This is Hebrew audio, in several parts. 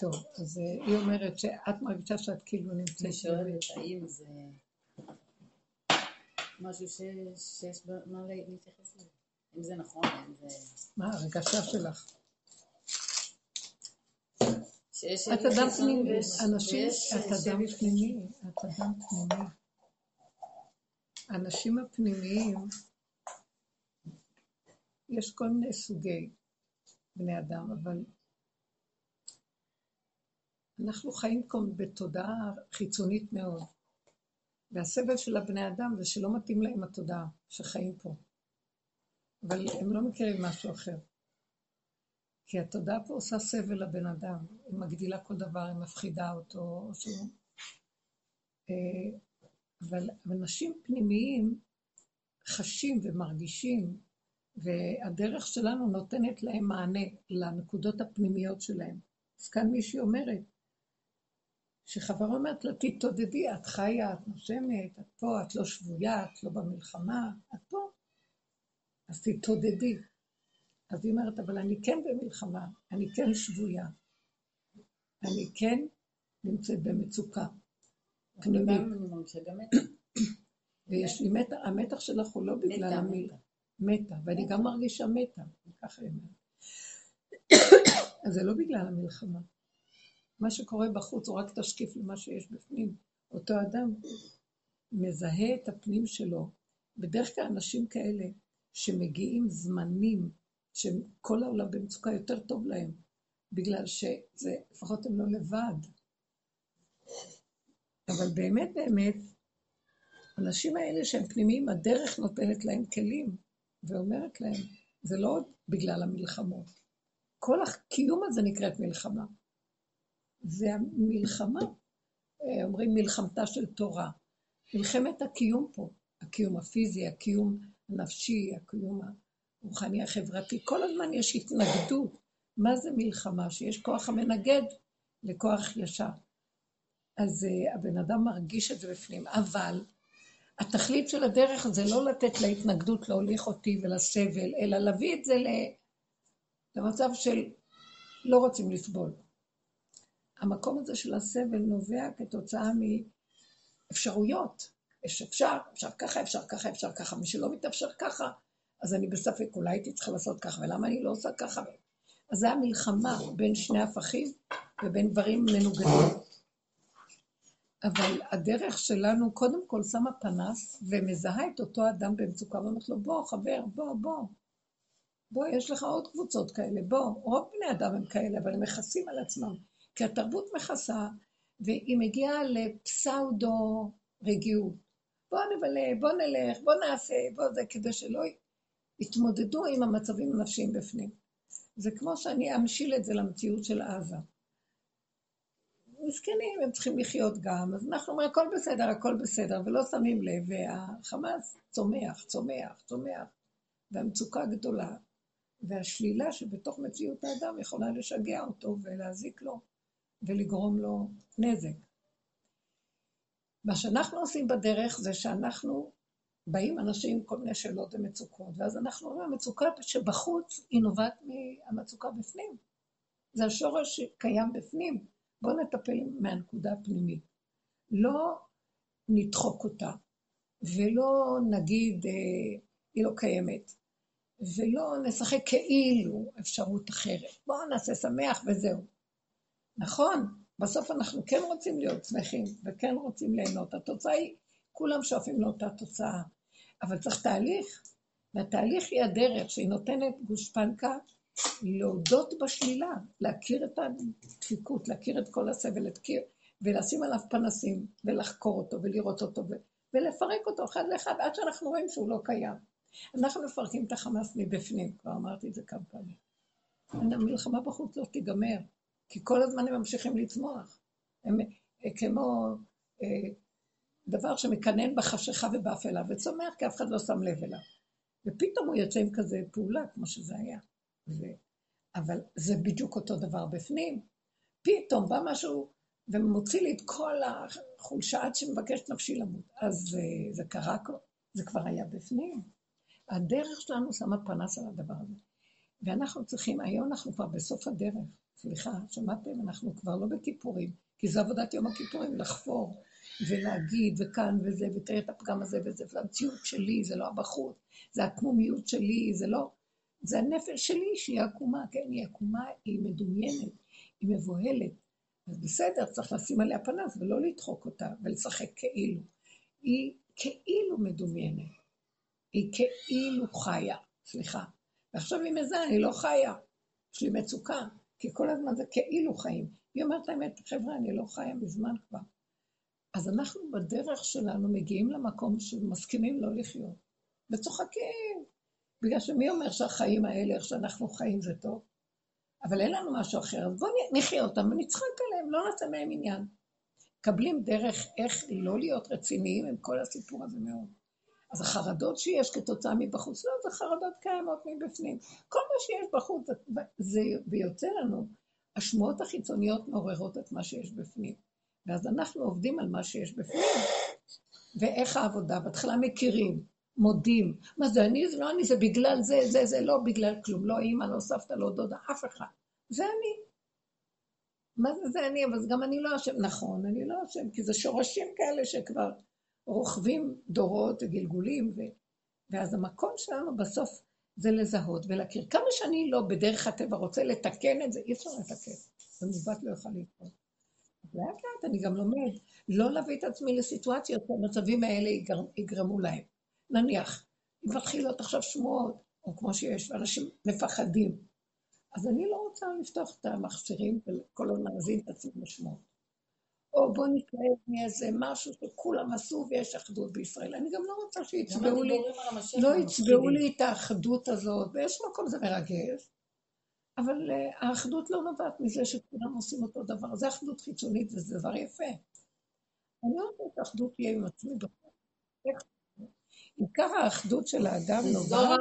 טוב, אז אה, היא אומרת שאת מרגישה שאת כאילו נמצאת... אני שואלת, האם זה משהו שיש מה להתייחס לזה? אם זה נכון, אם זה... מה הרגשה שלך? את אדם פנימי, אנשים, את אדם פנימי, את אדם פנימי. האנשים הפנימיים, יש כל מיני סוגי בני אדם, אבל אנחנו חיים כאן בתודעה חיצונית מאוד. והסבל של הבני אדם זה שלא מתאים להם התודעה שחיים פה. אבל הם לא מכירים משהו אחר. כי התודעה פה עושה סבל לבן אדם, היא מגדילה כל דבר, היא מפחידה אותו, או. אה, אבל אנשים פנימיים חשים ומרגישים, והדרך שלנו נותנת להם מענה לנקודות הפנימיות שלהם. אז כאן מישהי אומרת, שחברה אומרת לה, תתעודדי, את חיה, את נושמת, את פה, את לא שבויה, את לא במלחמה, את פה. אז תתעודדי. אז היא אומרת, אבל אני כן במלחמה, אני כן שבויה. אני כן נמצאת במצוקה פנימית. ויש לי מתח, המתח שלך הוא לא בגלל המילה. מתה, ואני גם מרגישה מתה, ככה היא אומרת. אז זה לא בגלל המלחמה. מה שקורה בחוץ הוא רק תשקיף למה שיש בפנים. אותו אדם מזהה את הפנים שלו. בדרך כלל אנשים כאלה שמגיעים זמנים שכל העולם במצוקה יותר טוב להם, בגלל שזה, לפחות הם לא לבד. אבל באמת באמת, האנשים האלה שהם פנימיים, הדרך נותנת להם כלים, ואומרת להם, זה לא בגלל המלחמות. כל הקיום הזה נקראת מלחמה. והמלחמה, אה, אומרים מלחמתה של תורה. מלחמת הקיום פה, הקיום הפיזי, הקיום הנפשי, הקיום הרוחני החברתי, כל הזמן יש התנגדות. מה זה מלחמה? שיש כוח המנגד לכוח ישר. אז uh, הבן אדם מרגיש את זה בפנים, אבל התכלית של הדרך זה לא לתת להתנגדות להוליך אותי ולסבל, אלא להביא את זה למצב של לא רוצים לסבול. המקום הזה של הסבל נובע כתוצאה מאפשרויות. יש אפשר, אפשר ככה, אפשר ככה, אפשר ככה. מי שלא מתאפשר ככה, אז אני בספק, אולי הייתי צריכה לעשות ככה, ולמה אני לא עושה ככה? אז זה המלחמה בין שני הפכים ובין דברים מנוגדים. אבל הדרך שלנו קודם כל שמה פנס ומזהה את אותו אדם במצוקה ואומרת לו, בוא, חבר, בוא, בוא. בוא, יש לך עוד קבוצות כאלה, בוא. רוב בני אדם הם כאלה, אבל הם מכסים על עצמם. כי התרבות מכסה, והיא מגיעה לפסאודו רגיעות. בוא נבלה, בוא נלך, בוא נעשה, בוא זה, כדי שלא יתמודדו עם המצבים הנפשיים בפנים. זה כמו שאני אמשיל את זה למציאות של עזה. מסכנים, הם צריכים לחיות גם, אז אנחנו אומרים, הכל בסדר, הכל בסדר, ולא שמים לב, והחמאס צומח, צומח, צומח, והמצוקה גדולה, והשלילה שבתוך מציאות האדם יכולה לשגע אותו ולהזיק לו. ולגרום לו נזק. מה שאנחנו עושים בדרך זה שאנחנו, באים אנשים עם כל מיני שאלות ומצוקות, ואז אנחנו אומרים, המצוקה שבחוץ היא נובעת מהמצוקה בפנים. זה השורש שקיים בפנים. בואו נטפל מהנקודה הפנימית. לא נדחוק אותה, ולא נגיד אה, היא לא קיימת, ולא נשחק כאילו אפשרות אחרת. בואו נעשה שמח וזהו. נכון, בסוף אנחנו כן רוצים להיות שמחים וכן רוצים ליהנות. התוצאה היא, כולם שואפים לאותה תוצאה. אבל צריך תהליך, והתהליך היא הדרך שהיא נותנת גושפנקה להודות בשלילה, להכיר את הדפיקות, להכיר את כל הסבל, להכיר, ולשים עליו פנסים, ולחקור אותו, ולראות אותו. ולפרק אותו אחד לאחד, עד שאנחנו רואים שהוא לא קיים. אנחנו מפרקים את החמאס מבפנים, כבר אמרתי את זה כמה פעמים. המלחמה בחוץ לא תיגמר. כי כל הזמן הם ממשיכים לצמוח. הם אה, כמו אה, דבר שמקנן בחשיכה ובאפלה וצומח, כי אף אחד לא שם לב אליו. ופתאום הוא יוצא עם כזה פעולה, כמו שזה היה. ו... אבל זה בדיוק אותו דבר בפנים. פתאום בא משהו ומוציא לי את כל החולשה עד שמבקש נפשי למות. אז אה, זה קרה, זה כבר היה בפנים. הדרך שלנו שמה פנס על הדבר הזה. ואנחנו צריכים, היום אנחנו כבר בסוף הדרך. סליחה, שמעתם? אנחנו כבר לא בכיפורים, כי זה עבודת יום הכיפורים, לחפור ולהגיד וכאן וזה, ותראה את הפגם הזה וזה, והמציאות שלי, זה לא הבחוץ, זה התמומיות שלי, זה לא... זה הנפש שלי שהיא עקומה, כן, היא עקומה, היא מדומיינת, היא מבוהלת. אז בסדר, צריך לשים עליה פנס ולא לדחוק אותה ולשחק כאילו. היא כאילו מדומיינת, היא כאילו חיה, סליחה. ועכשיו היא מזהה, אני לא חיה, יש לי מצוקה, כי כל הזמן זה כאילו חיים. היא אומרת האמת, חבר'ה, אני לא חיה מזמן כבר. אז אנחנו בדרך שלנו מגיעים למקום שמסכימים לא לחיות, וצוחקים, בגלל שמי אומר שהחיים האלה, איך שאנחנו חיים, זה טוב? אבל אין לנו משהו אחר, אז בואו נחיה אותם ונצחק עליהם, לא נעשה מהם עניין. מקבלים דרך איך לא להיות רציניים עם כל הסיפור הזה מאוד. אז החרדות שיש כתוצאה מבחוץ, לא, זה חרדות קיימות מבפנים. כל מה שיש בחוץ, זה, ויוצא לנו, השמועות החיצוניות מעוררות את מה שיש בפנים. ואז אנחנו עובדים על מה שיש בפנים. ואיך העבודה? בהתחלה מכירים, מודים. מה זה אני? זה לא אני, זה בגלל זה, זה, זה לא בגלל כלום. לא אימא, לא סבתא, לא דודה, אף אחד. זה אני. מה זה זה אני? אבל גם אני לא אשם. נכון, אני לא אשם, כי זה שורשים כאלה שכבר רוכבים דורות וגלגולים, ו... ואז המקום שלנו בסוף זה לזהות ולהכיר. כמה שאני לא בדרך הטבע רוצה לתקן את זה, אי אפשר לתקן. זה מובט לא יכול לקרות. לאט לאט אני גם לומד לא להביא את עצמי לסיטואציות שהמצבים האלה יגרמו להם. נניח, אם מתחילות עכשיו שמועות, או כמו שיש, ואנשים מפחדים, אז אני לא רוצה לפתוח את המכשירים וכל עוד נאזין את עצמי לשמועות. או בוא נתראה מאיזה משהו שכולם עשו ויש אחדות בישראל. אני גם לא רוצה שיצבעו לי, לא יצבעו לי את האחדות הזאת, ויש מקום זה מרגש, אבל אה, האחדות לא נובעת מזה שכולם עושים אותו דבר, זה אחדות חיצונית וזה דבר יפה. אני לא יודעת שהאחדות תהיה עם עצמי בכלל. עיקר האחדות של האדם נובעת...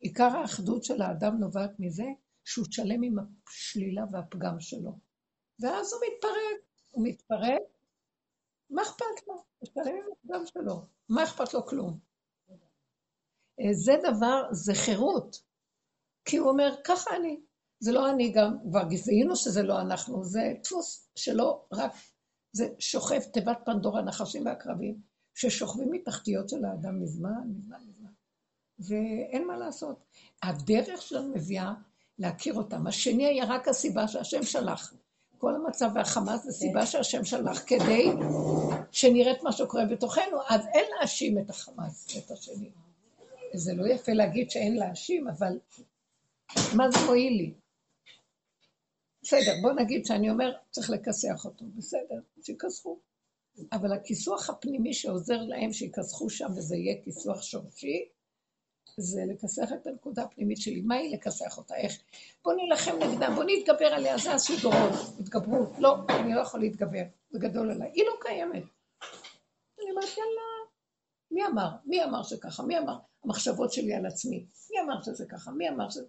עיקר האחדות של האדם נובעת מזה שהוא שלם עם השלילה והפגם שלו. ואז הוא מתפרק, הוא מתפרק, מה אכפת לו? הוא שלם עם הפגם שלו, מה אכפת לו כלום? אה, זה דבר, זה חירות. כי הוא אומר, ככה אני. זה לא אני גם, כבר גזעינו שזה לא אנחנו, זה דפוס שלא רק, זה שוכב תיבת פנדורה, נחשים ועקרבים, ששוכבים מתחתיות של האדם מזמן, מזמן, מזמן. ואין מה לעשות. הדרך שלנו מביאה להכיר אותם. השני היה רק הסיבה שהשם שלח. כל המצב והחמאס זה סיבה שהשם שלח כדי שנראה את מה שקורה בתוכנו, אז אין להאשים את החמאס ואת השני. זה לא יפה להגיד שאין להאשים, אבל מה זה מועיל לי? בסדר, בוא נגיד שאני אומר, צריך לכסח אותו, בסדר, שיכסחו. אבל הכיסוח הפנימי שעוזר להם שיכסחו שם וזה יהיה כיסוח שורשי, זה לכסח את הנקודה הפנימית שלי. מה היא לכסח אותה? איך? בוא נילחם נגדה, בוא נתגבר עליה, זה הסידורות, התגברות. לא, אני לא יכול להתגבר, זה גדול עליי. היא לא קיימת. אני אומרת, יאללה, מי אמר? מי אמר שככה? מי אמר? המחשבות שלי על עצמי. מי אמר שזה ככה? מי אמר שזה...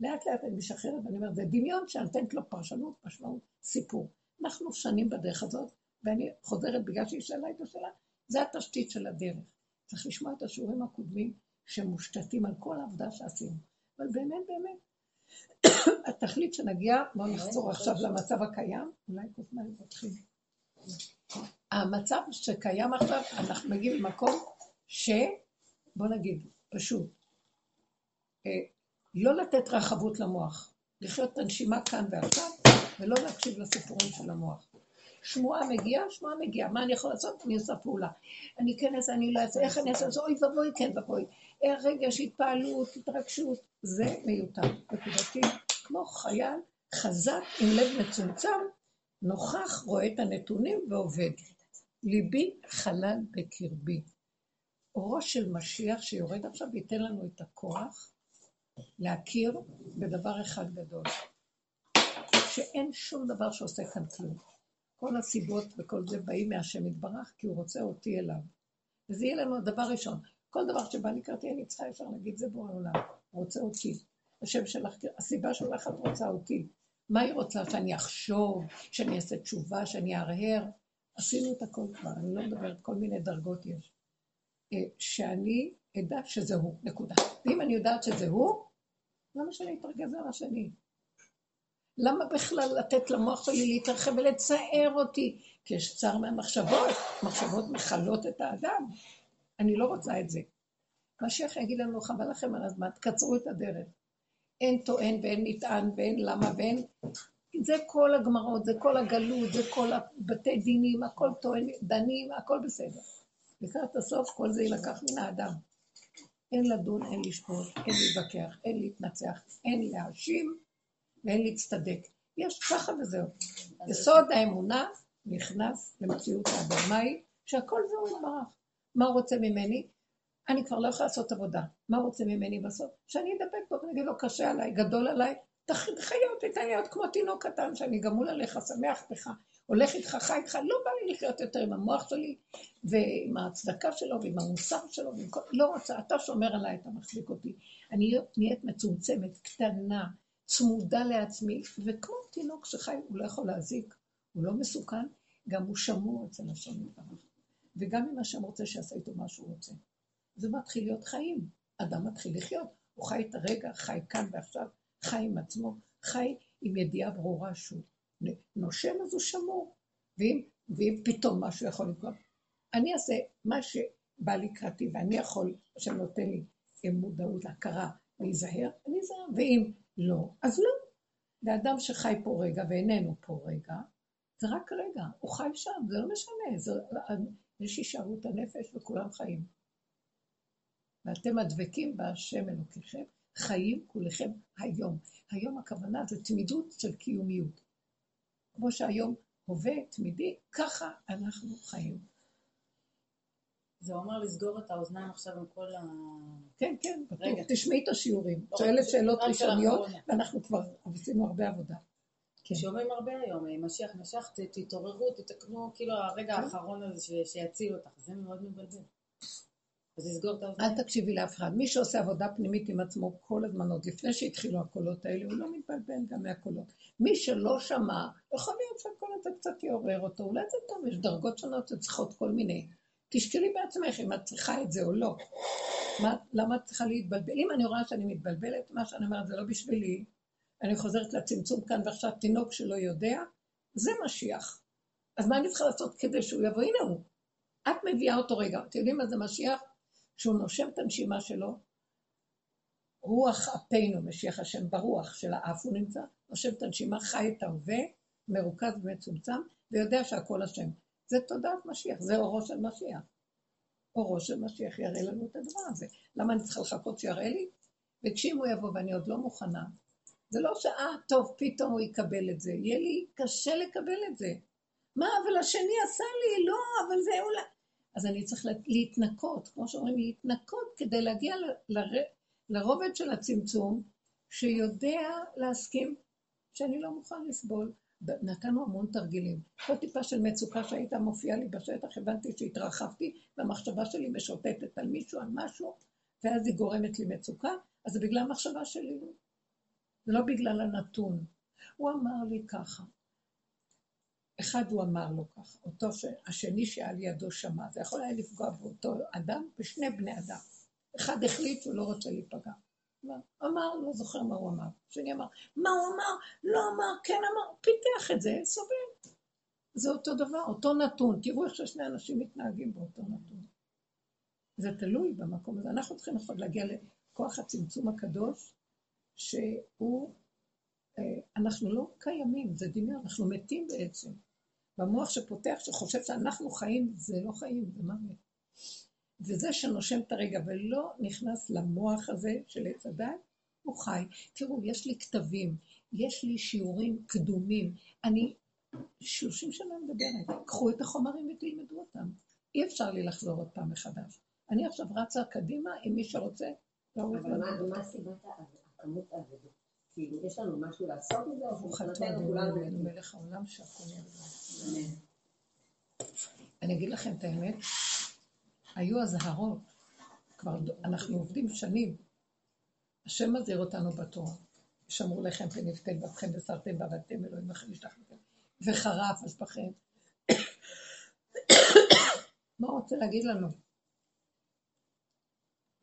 לאט לאט אני משחררת ואני אומרת, זה דמיון שאני נותנת לו פרשנות, משמעות, סיפור. אנחנו שנים בדרך הזאת, ואני חוזרת בגלל שהיא שאלה את השאלה, זה התשתית של הדרך. צריך לשמוע את השיעורים הקודמים שמושתתים על כל העבודה שעשינו. אבל באמת, באמת, התכלית שנגיע, בואו נחזור עכשיו למצב הקיים, אולי כל הזמן פותחים. המצב שקיים עכשיו, אנחנו מגיעים למקום ש... בוא נגיד, פשוט, אה, לא לתת רחבות למוח, לחיות את הנשימה כאן ועכשיו, ולא להקשיב לסיפורים של המוח. שמועה מגיעה, שמועה מגיעה. מה אני יכול לעשות? אני עושה פעולה. אני כן אעשה, אני לא אעשה, איך אני אעשה? אוי ואבוי, כן ואבוי. רגש, התפעלות, התרגשות, זה מיותר. נקודתי, כמו חייל חזק עם לב מצומצם, נוכח, רואה את הנתונים ועובד. ליבי חלל בקרבי. אורו של משיח שיורד עכשיו וייתן לנו את הכוח להכיר בדבר אחד גדול, שאין שום דבר שעושה כאן כלום. כל הסיבות וכל זה באים מהשם יתברך, כי הוא רוצה אותי אליו. וזה יהיה לנו הדבר ראשון. כל דבר שבא לקראתי, אני צריכה ישר להגיד, זה בורא עולם, רוצה אותי. השם שלך, הסיבה שלך את רוצה אותי. מה היא רוצה? שאני אחשוב, שאני אעשה תשובה, שאני ארהר? עשינו את הכל כבר, אני לא מדברת, כל מיני דרגות יש. אה, שאני אדע שזה הוא, נקודה. ואם אני יודעת שזה הוא, למה שאני אתרגז על השני? למה בכלל לתת למוח שלי להתרחב ולצער אותי? כי יש צער מהמחשבות, מחשבות מכלות את האדם. אני לא רוצה את זה. משיח יגיד לנו, חבל לכם על הזמן, תקצרו את הדרך. אין טוען ואין נטען ואין למה ואין... זה כל הגמרות, זה כל הגלות, זה כל הבתי דינים, הכל טוען, דנים, הכל בסדר. לקראת הסוף כל זה יילקח מן האדם. אין לדון, אין לשפוט, אין להתווכח, אין להתנצח, אין להאשים ואין להצטדק. יש ככה וזהו. יסוד האמונה נכנס למציאות האדם. מהי? שהכל זהו יתברך. מה הוא רוצה ממני? אני כבר לא יכולה לעשות עבודה. מה הוא רוצה ממני בסוף? שאני אדבק בו ואני אגיד לו, קשה עליי, גדול עליי, תחיה אותי, תן להיות כמו תינוק קטן שאני גמול עליך, שמח בך, הולך איתך, חי איתך, לא בא לי לחיות יותר עם המוח שלי ועם הצדקה שלו ועם המוסר שלו, ועם כל... לא רוצה, אתה שומר עליי, אתה מחזיק אותי. אני נהיית מצומצמת, קטנה, צמודה לעצמי, וכמו תינוק שחי, הוא לא יכול להזיק, הוא לא מסוכן, גם הוא שמור אצל השם יתברך. וגם אם השם רוצה שיעשה איתו מה שהוא רוצה. זה מתחיל להיות חיים. אדם מתחיל לחיות. הוא חי את הרגע, חי כאן ועכשיו, חי עם עצמו, חי עם ידיעה ברורה שהוא נושם אז הוא שמור. ואם, ואם פתאום משהו יכול לקרות, אני אעשה מה שבא לקראתי ואני יכול, שנותן לי מודעות, הכרה, להיזהר, אני אזהר, ואם לא, אז לא. לאדם שחי פה רגע ואיננו פה רגע, זה רק רגע, הוא חי שם, זה לא משנה, זה, יש הישארות הנפש וכולם חיים. ואתם הדבקים בהשם אלוקיכם, חיים כולכם היום. היום הכוונה זה תמידות של קיומיות. כמו שהיום הווה תמידי, ככה אנחנו חיים. זה אומר לסגור את האוזניים עכשיו עם כל ה... כן, כן, בטוח. תשמעי את השיעורים. שואלת שאלות ראשוניות, ואנחנו כבר עשינו הרבה עבודה. כן. שומעים הרבה היום, משיח, משיח, תתעוררו, תתקנו, כאילו הרגע כן. האחרון הזה שיציל אותך, זה מאוד מבלבל. אז לסגור את האוזניים. אל תקשיבי לאף אחד. מי שעושה עבודה פנימית עם עצמו כל הזמן, עוד לפני שהתחילו הקולות האלה, הוא לא מתבלבל גם מהקולות. מי שלא שמע, יכול להיות שהקול הזה קצת יעורר אותו, אולי זה טוב, יש דרגות שונות שצריכות כל מיני. תשקלי בעצמך אם את צריכה את זה או לא. מה, למה את צריכה להתבלבל? אם אני רואה שאני מתבלבלת, מה שאני אומרת זה לא בשבילי, אני חוזרת לצמצום כאן ועכשיו תינוק שלא יודע, זה משיח. אז מה אני צריכה לעשות כדי שהוא יבוא? הנה הוא. את מביאה אותו רגע. אתם יודעים מה זה משיח? כשהוא נושם את הנשימה שלו, רוח אפינו, משיח השם, ברוח של האף הוא נמצא, נושם את הנשימה, חי את ההווה, מרוכז ומצומצם, ויודע שהכל השם. זה תודעת משיח, זה אורו של משיח. אורו של משיח יראה לנו את הדבר הזה. למה אני צריכה לחכות שיראה לי? וכשאם הוא יבוא ואני עוד לא מוכנה, זה לא שאה, טוב, פתאום הוא יקבל את זה. יהיה לי קשה לקבל את זה. מה, אבל השני עשה לי, לא, אבל זה אולי... אז אני צריך להתנקות, כמו שאומרים, להתנקות כדי להגיע. לרובד של הצמצום, שיודע להסכים שאני לא מוכן לסבול. נתנו המון תרגילים. כל טיפה של מצוקה שהייתה מופיעה לי בשטח, הבנתי שהתרחבתי, והמחשבה שלי משוטטת על מישהו, על משהו, ואז היא גורמת לי מצוקה, אז זה בגלל המחשבה שלי. זה לא בגלל הנתון. הוא אמר לי ככה. אחד הוא אמר לו ככה, אותו. השני שעל ידו שמע, זה יכול היה לפגוע באותו אדם, בשני בני אדם. אחד החליט שהוא לא רוצה להיפגע. אמר, לא זוכר מה הוא אמר. השני אמר, מה הוא אמר? לא אמר, כן אמר, פיתח את זה, סובל. זה אותו דבר, אותו נתון. תראו איך ששני אנשים מתנהגים באותו נתון. זה תלוי במקום הזה. אנחנו צריכים עכשיו להגיע לכוח הצמצום הקדוש, שהוא, אה, אנחנו לא קיימים, זה דמיון, אנחנו מתים בעצם. במוח שפותח, שחושב שאנחנו חיים, זה לא חיים, זה מוות. וזה שנושם את הרגע ולא נכנס למוח הזה של עץ הדת, הוא חי. תראו, יש לי כתבים, יש לי שיעורים קדומים. אני שלושים שנה מדברת. קחו את החומרים ותלמדו אותם. אי אפשר לי לחזור עוד פעם מחדש. אני עכשיו רצה קדימה עם מי שרוצה. אבל מה סיבת הכמות העבודה? כאילו, יש לנו משהו לעשות עם זה, או שמבחינתנו כולנו... מלך העולם שהכל ירדה. אני אגיד לכם את האמת, היו אזהרות, כבר אנחנו עובדים שנים. השם מזהיר אותנו בתורה. שמרו לכם פן בתכם וסרתם ועבדתם אלוהים לכם לכם. וחרף אז בכם. מה הוא רוצה להגיד לנו?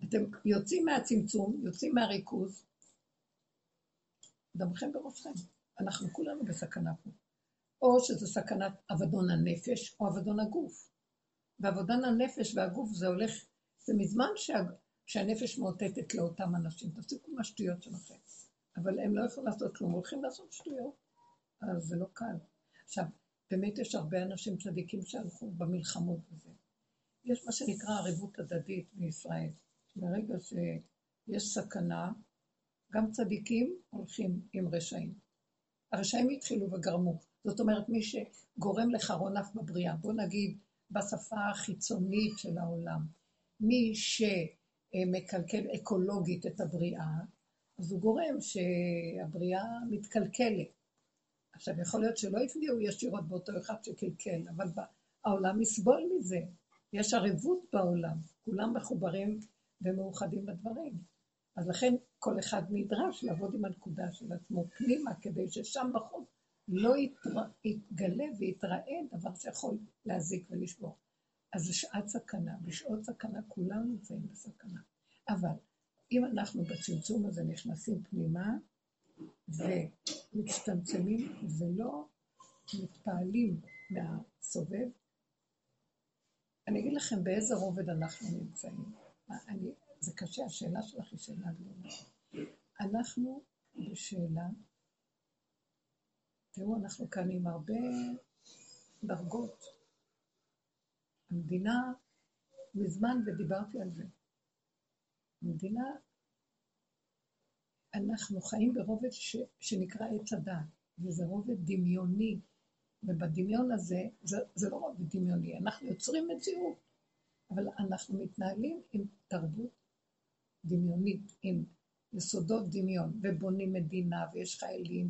אתם יוצאים מהצמצום, יוצאים מהריכוז, דמכם בראשכם. אנחנו כולנו בסכנה פה. או שזה סכנת אבדון הנפש, או אבדון הגוף. ואבדון הנפש והגוף זה הולך, זה מזמן שה, שהנפש מאותתת לאותם אנשים. תפסיקו עם השטויות שלכם. אבל הם לא יכולים לעשות כלום, הולכים לעשות שטויות. אז זה לא קל. עכשיו, באמת יש הרבה אנשים צדיקים שהלכו במלחמות וזה. יש מה שנקרא ערבות הדדית בישראל. ברגע שיש סכנה, גם צדיקים הולכים עם רשעים. הרשעים התחילו וגרמו. זאת אומרת, מי שגורם לחרון אף בבריאה, בוא נגיד בשפה החיצונית של העולם, מי שמקלקל אקולוגית את הבריאה, אז הוא גורם שהבריאה מתקלקלת. עכשיו, יכול להיות שלא יפגעו ישירות באותו אחד שקלקל, אבל העולם יסבול מזה. יש ערבות בעולם, כולם מחוברים ומאוחדים בדברים. אז לכן כל אחד נדרש לעבוד עם הנקודה של עצמו פנימה, כדי ששם בחוץ לא יתגלה ויתראה דבר שיכול להזיק ולשבור. אז זו שעת סכנה, בשעות סכנה כולם נמצאים בסכנה. אבל אם אנחנו בצמצום הזה נכנסים פנימה ומצטמצמים ולא מתפעלים מהסובב, אני אגיד לכם באיזה רובד אנחנו נמצאים. אני, זה קשה, השאלה שלך היא שאלה גדולה. אנחנו בשאלה, תראו, אנחנו כאן עם הרבה דרגות. המדינה, מזמן, ודיברתי על זה, המדינה, אנחנו חיים ברובד ש, שנקרא עץ הדת, וזה רובד דמיוני, ובדמיון הזה, זה, זה לא רובד דמיוני, אנחנו יוצרים מציאות, אבל אנחנו מתנהלים עם תרבות דמיונית, עם יסודות דמיון, ובונים מדינה, ויש חיילים.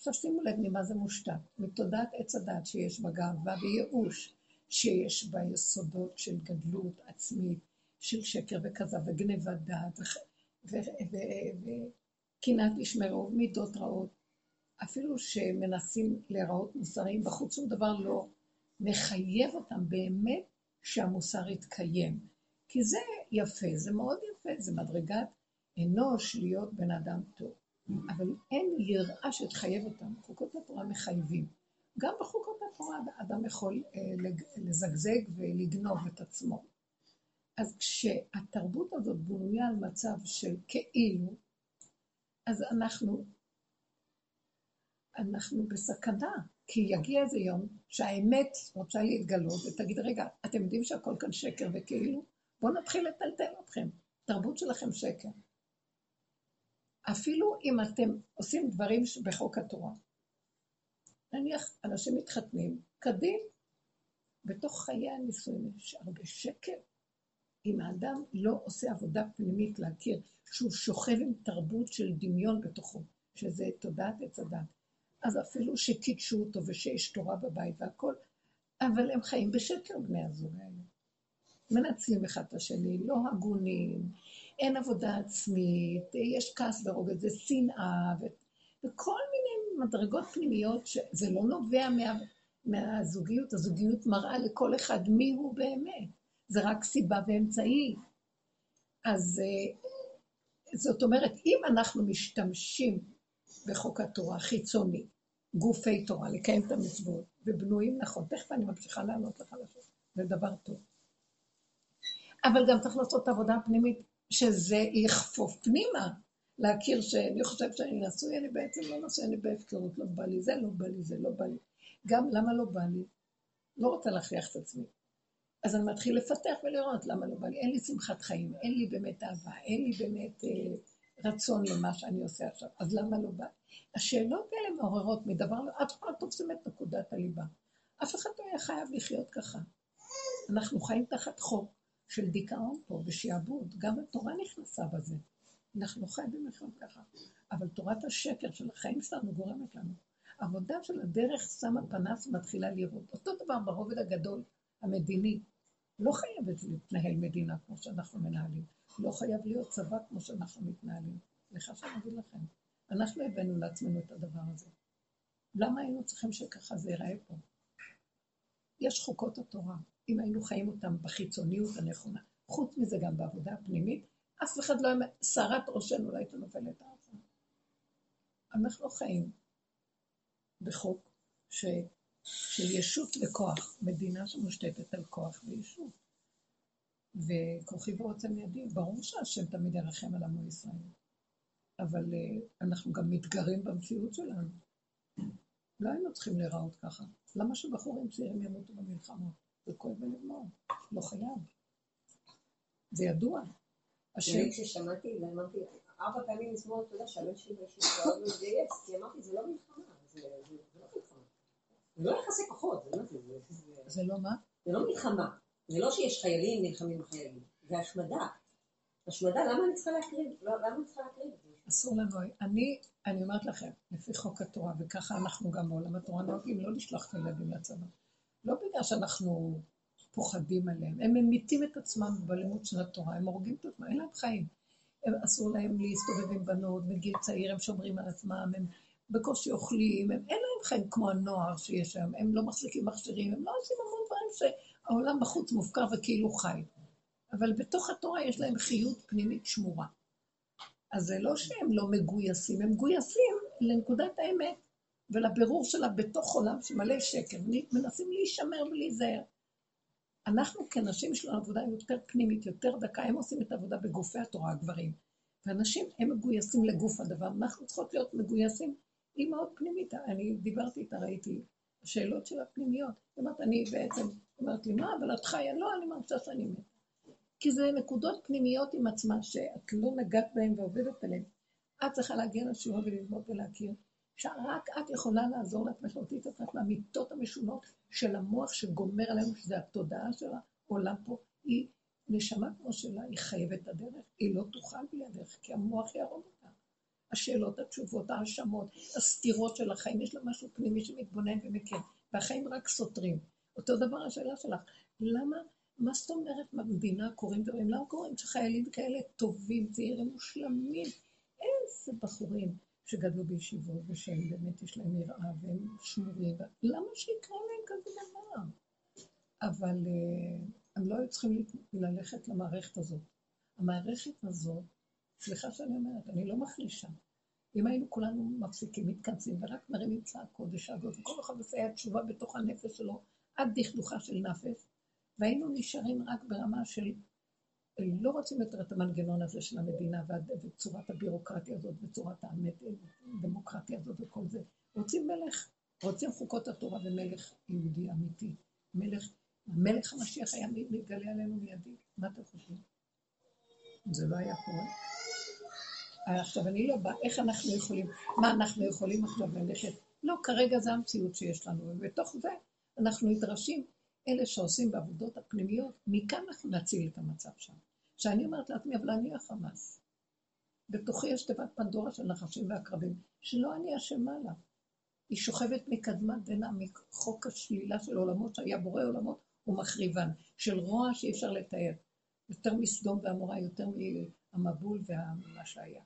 עכשיו שימו לב ממה זה מושתת, מתודעת עץ הדת שיש בה גאווה וייאוש, שיש בה יסודות של גדלות עצמית, של שקר וכזב וגנבת דעת, וקנאת איש מרוב, מידות רעות, אפילו שמנסים להיראות מוסריים, בחוץ שום דבר לא מחייב אותם באמת שהמוסר יתקיים. כי זה יפה, זה מאוד יפה, זה מדרגת אנוש להיות בן אדם טוב. אבל אין יראה שתחייב אותם. חוקות התורה מחייבים. גם בחוקות התורה אדם יכול אה, לזגזג ולגנוב את עצמו. אז כשהתרבות הזאת בנויה על מצב של כאילו, אז אנחנו, אנחנו בסכנה, כי יגיע איזה יום שהאמת רוצה להתגלות ותגיד, רגע, אתם יודעים שהכל כאן שקר וכאילו? בואו נתחיל לטלטל אתכם. תרבות שלכם שקר. אפילו אם אתם עושים דברים בחוק התורה. נניח אנשים מתחתנים, כדין, בתוך חיי הנישואים יש הרבה שקר. אם האדם לא עושה עבודה פנימית להכיר שהוא שוכב עם תרבות של דמיון בתוכו, שזה תודעת עץ הדת, אז אפילו שקידשו אותו ושיש תורה בבית והכל, אבל הם חיים בשקר בני הזוג האלה. מנצלים אחד את השני, לא הגונים, אין עבודה עצמית, יש כעס ורוגע, זה שנאה, ו... וכל מיני מדרגות פנימיות שזה לא נובע מה... מהזוגיות, הזוגיות מראה לכל אחד מי הוא באמת, זה רק סיבה ואמצעי. אז אה, זאת אומרת, אם אנחנו משתמשים בחוק התורה חיצוני, גופי תורה, לקיים את המצוות, ובנויים נכון, תכף אני ממשיכה לענות לך לשאלה, זה דבר טוב. אבל גם צריך לעשות עבודה פנימית, שזה יחפוף פנימה, להכיר שאני חושבת שאני נשוי, אני בעצם לא נשוי, אני בהפקרות, לא בא לי זה, לא בא לי זה, לא בא לי. גם למה לא בא לי? לא רוצה להכריח את עצמי. אז אני מתחיל לפתח ולראות למה לא בא לי. אין לי שמחת חיים, אין לי באמת אהבה, אין לי באמת אה, רצון למה שאני עושה עכשיו, אז למה לא בא? השאלות האלה מעוררות מדבר, לא, עד כבר תופסים את נקודת הליבה. אף אחד לא היה חייב לחיות ככה. אנחנו חיים תחת חוק. של דיכאון פה ושעבוד, גם התורה נכנסה בזה. אנחנו חייבים לחיות ככה. אבל תורת השקר של החיים שלנו גורמת לנו. עבודה של הדרך שמה פנס ומתחילה לראות. אותו דבר ברובד הגדול, המדיני. לא חייבת להתנהל מדינה כמו שאנחנו מנהלים. לא חייב להיות צבא כמו שאנחנו מתנהלים. סליחה שאני אגיד לכם. אנחנו הבאנו לעצמנו את הדבר הזה. למה היינו צריכים שככה זה ייראה פה? יש חוקות התורה. אם היינו חיים אותם בחיצוניות הנכונה. חוץ מזה, גם בעבודה הפנימית, אף אחד לא היה, סערת ראשנו לא הייתה נופלת ארצה. אנחנו חיים בחוק ש... של ישות וכוח, מדינה שמושתתת על כוח וישות. וכוחי ועוצם ידי, ברור שהשם תמיד ירחם על עמו ישראל. אבל uh, אנחנו גם מתגרים במציאות שלנו. לא היינו צריכים להיראות ככה. למה שבחורים צעירים ימותו במלחמות? זה כואב ונגמר, לא חייב. זה ידוע. השם... כששמעתי, ואמרתי, ארבע פעמים אתה יודע, שלוש שנים שעות להתגייס, כי אמרתי, זה לא מלחמה, זה לא מלחמה. זה לא יחסי כוחות, זה לא מה? זה לא מלחמה. זה לא שיש חיילים נלחמים בחיילים, זה השמדה. השמדה, למה אני צריכה להקריב? לא, למה אני צריכה להקריב? אסור לנו, אני, אני אומרת לכם, לפי חוק התורה, וככה אנחנו גם בעולם התורה נוהגים לא לשלוח את הילדים לצבא. לא בגלל שאנחנו פוחדים עליהם, הם ממיתים את עצמם בלימוד של התורה, הם הורגים את עצמם, אין להם חיים. הם, אסור להם להסתובב עם בנות בגיל צעיר, הם שומרים על עצמם, הם בקושי אוכלים, הם, אין להם חיים כמו הנוער שיש היום, הם לא מחזיקים מכשירים, הם לא עושים המון דברים שהעולם בחוץ מופקר וכאילו חי. אבל בתוך התורה יש להם חיות פנימית שמורה. אז זה לא שהם לא מגויסים, הם מגויסים לנקודת האמת ולבירור שלה בתוך עולם שמלא שקר, מנסים להישמר ולהיזהר. אנחנו כנשים יש לנו עבודה יותר פנימית, יותר דקה, הם עושים את העבודה בגופי התורה, הגברים. ואנשים, הם מגויסים לגוף הדבר, אנחנו צריכות להיות מגויסים היא מאוד פנימית, אני דיברתי איתה, ראיתי השאלות של הפנימיות. היא אומרת, אני בעצם, אומרת לי, מה, אבל את חיה? לא, אני מרגישה שאני מתה. כי זה נקודות פנימיות עם עצמה, שאת לא נגעת בהן ועובדת עליהן. את צריכה להגיע לשיעור וללמוד ולהכיר, שרק את יכולה לעזור לעצמך להוציא את עצמך מהמיטות המשונות של המוח שגומר עלינו, שזה התודעה של העולם פה. היא נשמה כמו שלה, היא חייבת את הדרך, היא לא תוכל בלי הדרך, כי המוח יהרוג אותה. השאלות, התשובות, ההאשמות, הסתירות של החיים, יש לה משהו פנימי שמתבונן ומכיר, והחיים רק סותרים. אותו דבר השאלה שלך, למה, מה זאת אומרת במדינה קורים דברים? למה קורים שחיילים כאלה טובים, צעירים, מושלמים? איזה בחורים שגדלו בישיבות ושהם באמת יש להם יראה והם שמורים, למה שיקרה להם כזה דבר? אבל uh, הם לא היו צריכים ללכת למערכת הזאת. המערכת הזאת סליחה שאני אומרת, אני לא מחלישה. אם היינו כולנו מפסיקים, מתכנסים, ורק מרימים צעקות ושאגות, וכל אחד עושה תשובה בתוך הנפש שלו, עד דכדוכה של נפש, והיינו נשארים רק ברמה של לא רוצים יותר את המנגנון הזה של המדינה וצורת הבירוקרטיה הזאת וצורת הדמוקרטיה הזאת וכל זה. רוצים מלך, רוצים חוקות התורה ומלך יהודי אמיתי. מלך, מלך המשיח היה מתגלה עלינו מיידי. מה אתם חושבים? זה לא היה קורה. עכשיו, אני לא באה, איך אנחנו יכולים, מה אנחנו יכולים עכשיו ללכת? לא, כרגע זו המציאות שיש לנו, ובתוך זה אנחנו נדרשים, אלה שעושים בעבודות הפנימיות, מכאן אנחנו נציל את המצב שם. שאני אומרת לעצמי, אבל אני החמאס. בתוכי יש תיבת פנדורה של נחשים ועקרבים, שלא אני אשמה לה. היא שוכבת מקדמת דנא, מחוק השלילה של עולמות, שהיה בורא עולמות ומחריבן, של רוע שאי אפשר לתאר. יותר מסדום ועמורה, יותר מהמבול ומה שהיה.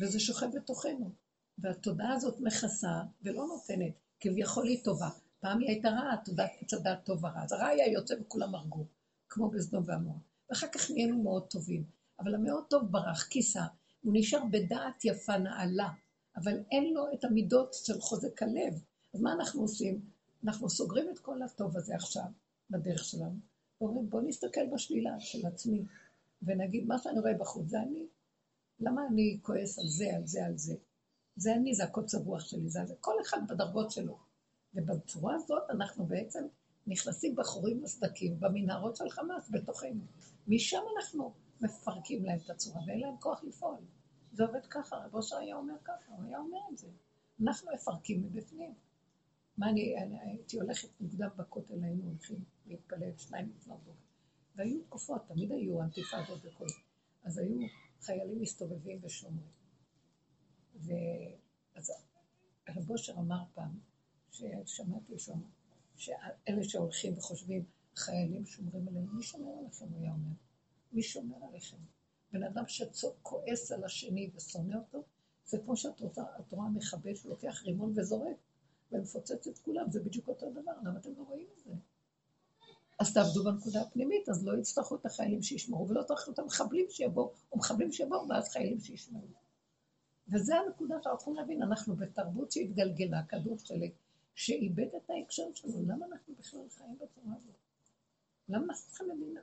וזה שוכב בתוכנו. והתודעה הזאת מכסה ולא נותנת, כביכול היא טובה. פעם היא הייתה רעה, תודעת עץ הדעת טוב ורע. אז הרע היה יוצא וכולם הרגו, כמו בסדום ועמורה. ואחר כך נהיינו מאוד טובים. אבל המאוד טוב ברח, כיסה. הוא נשאר בדעת יפה, נעלה, אבל אין לו את המידות של חוזק הלב. אז מה אנחנו עושים? אנחנו סוגרים את כל הטוב הזה עכשיו, בדרך שלנו, ואומרים, בואו נסתכל בשלילה של עצמי, ונגיד, מה שאני רואה בחוץ זה אני. למה אני כועס על זה, על זה, על זה? זה אני, זה הקוץ הרוח שלי, זה, זה כל אחד בדרגות שלו. ובצורה הזאת אנחנו בעצם נכנסים בחורים וסדקים במנהרות של חמאס בתוכנו. משם אנחנו מפרקים להם את הצורה ואין להם כוח לפעול. זה עובד ככה, רב אושר היה אומר ככה, הוא היה אומר את זה. אנחנו מפרקים מבפנים. מה אני, אני הייתי הולכת מוקדם בכותל, היינו הולכים להתפלל שניים לפנות בוקר. והיו תקופות, תמיד היו אנטיפאדות וכל זה. אז היו חיילים מסתובבים ושומרים. ואז רב אושר אמר פעם, ששמעתי שם, שאלה שהולכים וחושבים, חיילים שומרים עליהם, מי שומר עליכם, הוא היה אומר? מי שומר עליכם? בן אדם שכועס על השני ושונא אותו, זה כמו שאת רואה מכבה שלוקח רימון וזורק, ומפוצץ את כולם, זה בדיוק אותו דבר, למה אתם לא רואים את זה? אז תעבדו בנקודה הפנימית, אז לא יצטרכו את החיילים שישמרו, ולא צריכו את המחבלים שיבואו, או מחבלים שיבואו, ואז חיילים שישמרו. וזה הנקודה שאנחנו צריכים להבין, אנחנו בתרבות שהתגלגלה, כדור שלג, שאיבד את ההקשר שלו, למה אנחנו בכלל חיים בצורה הזאת? למה אנחנו צריכים להבין?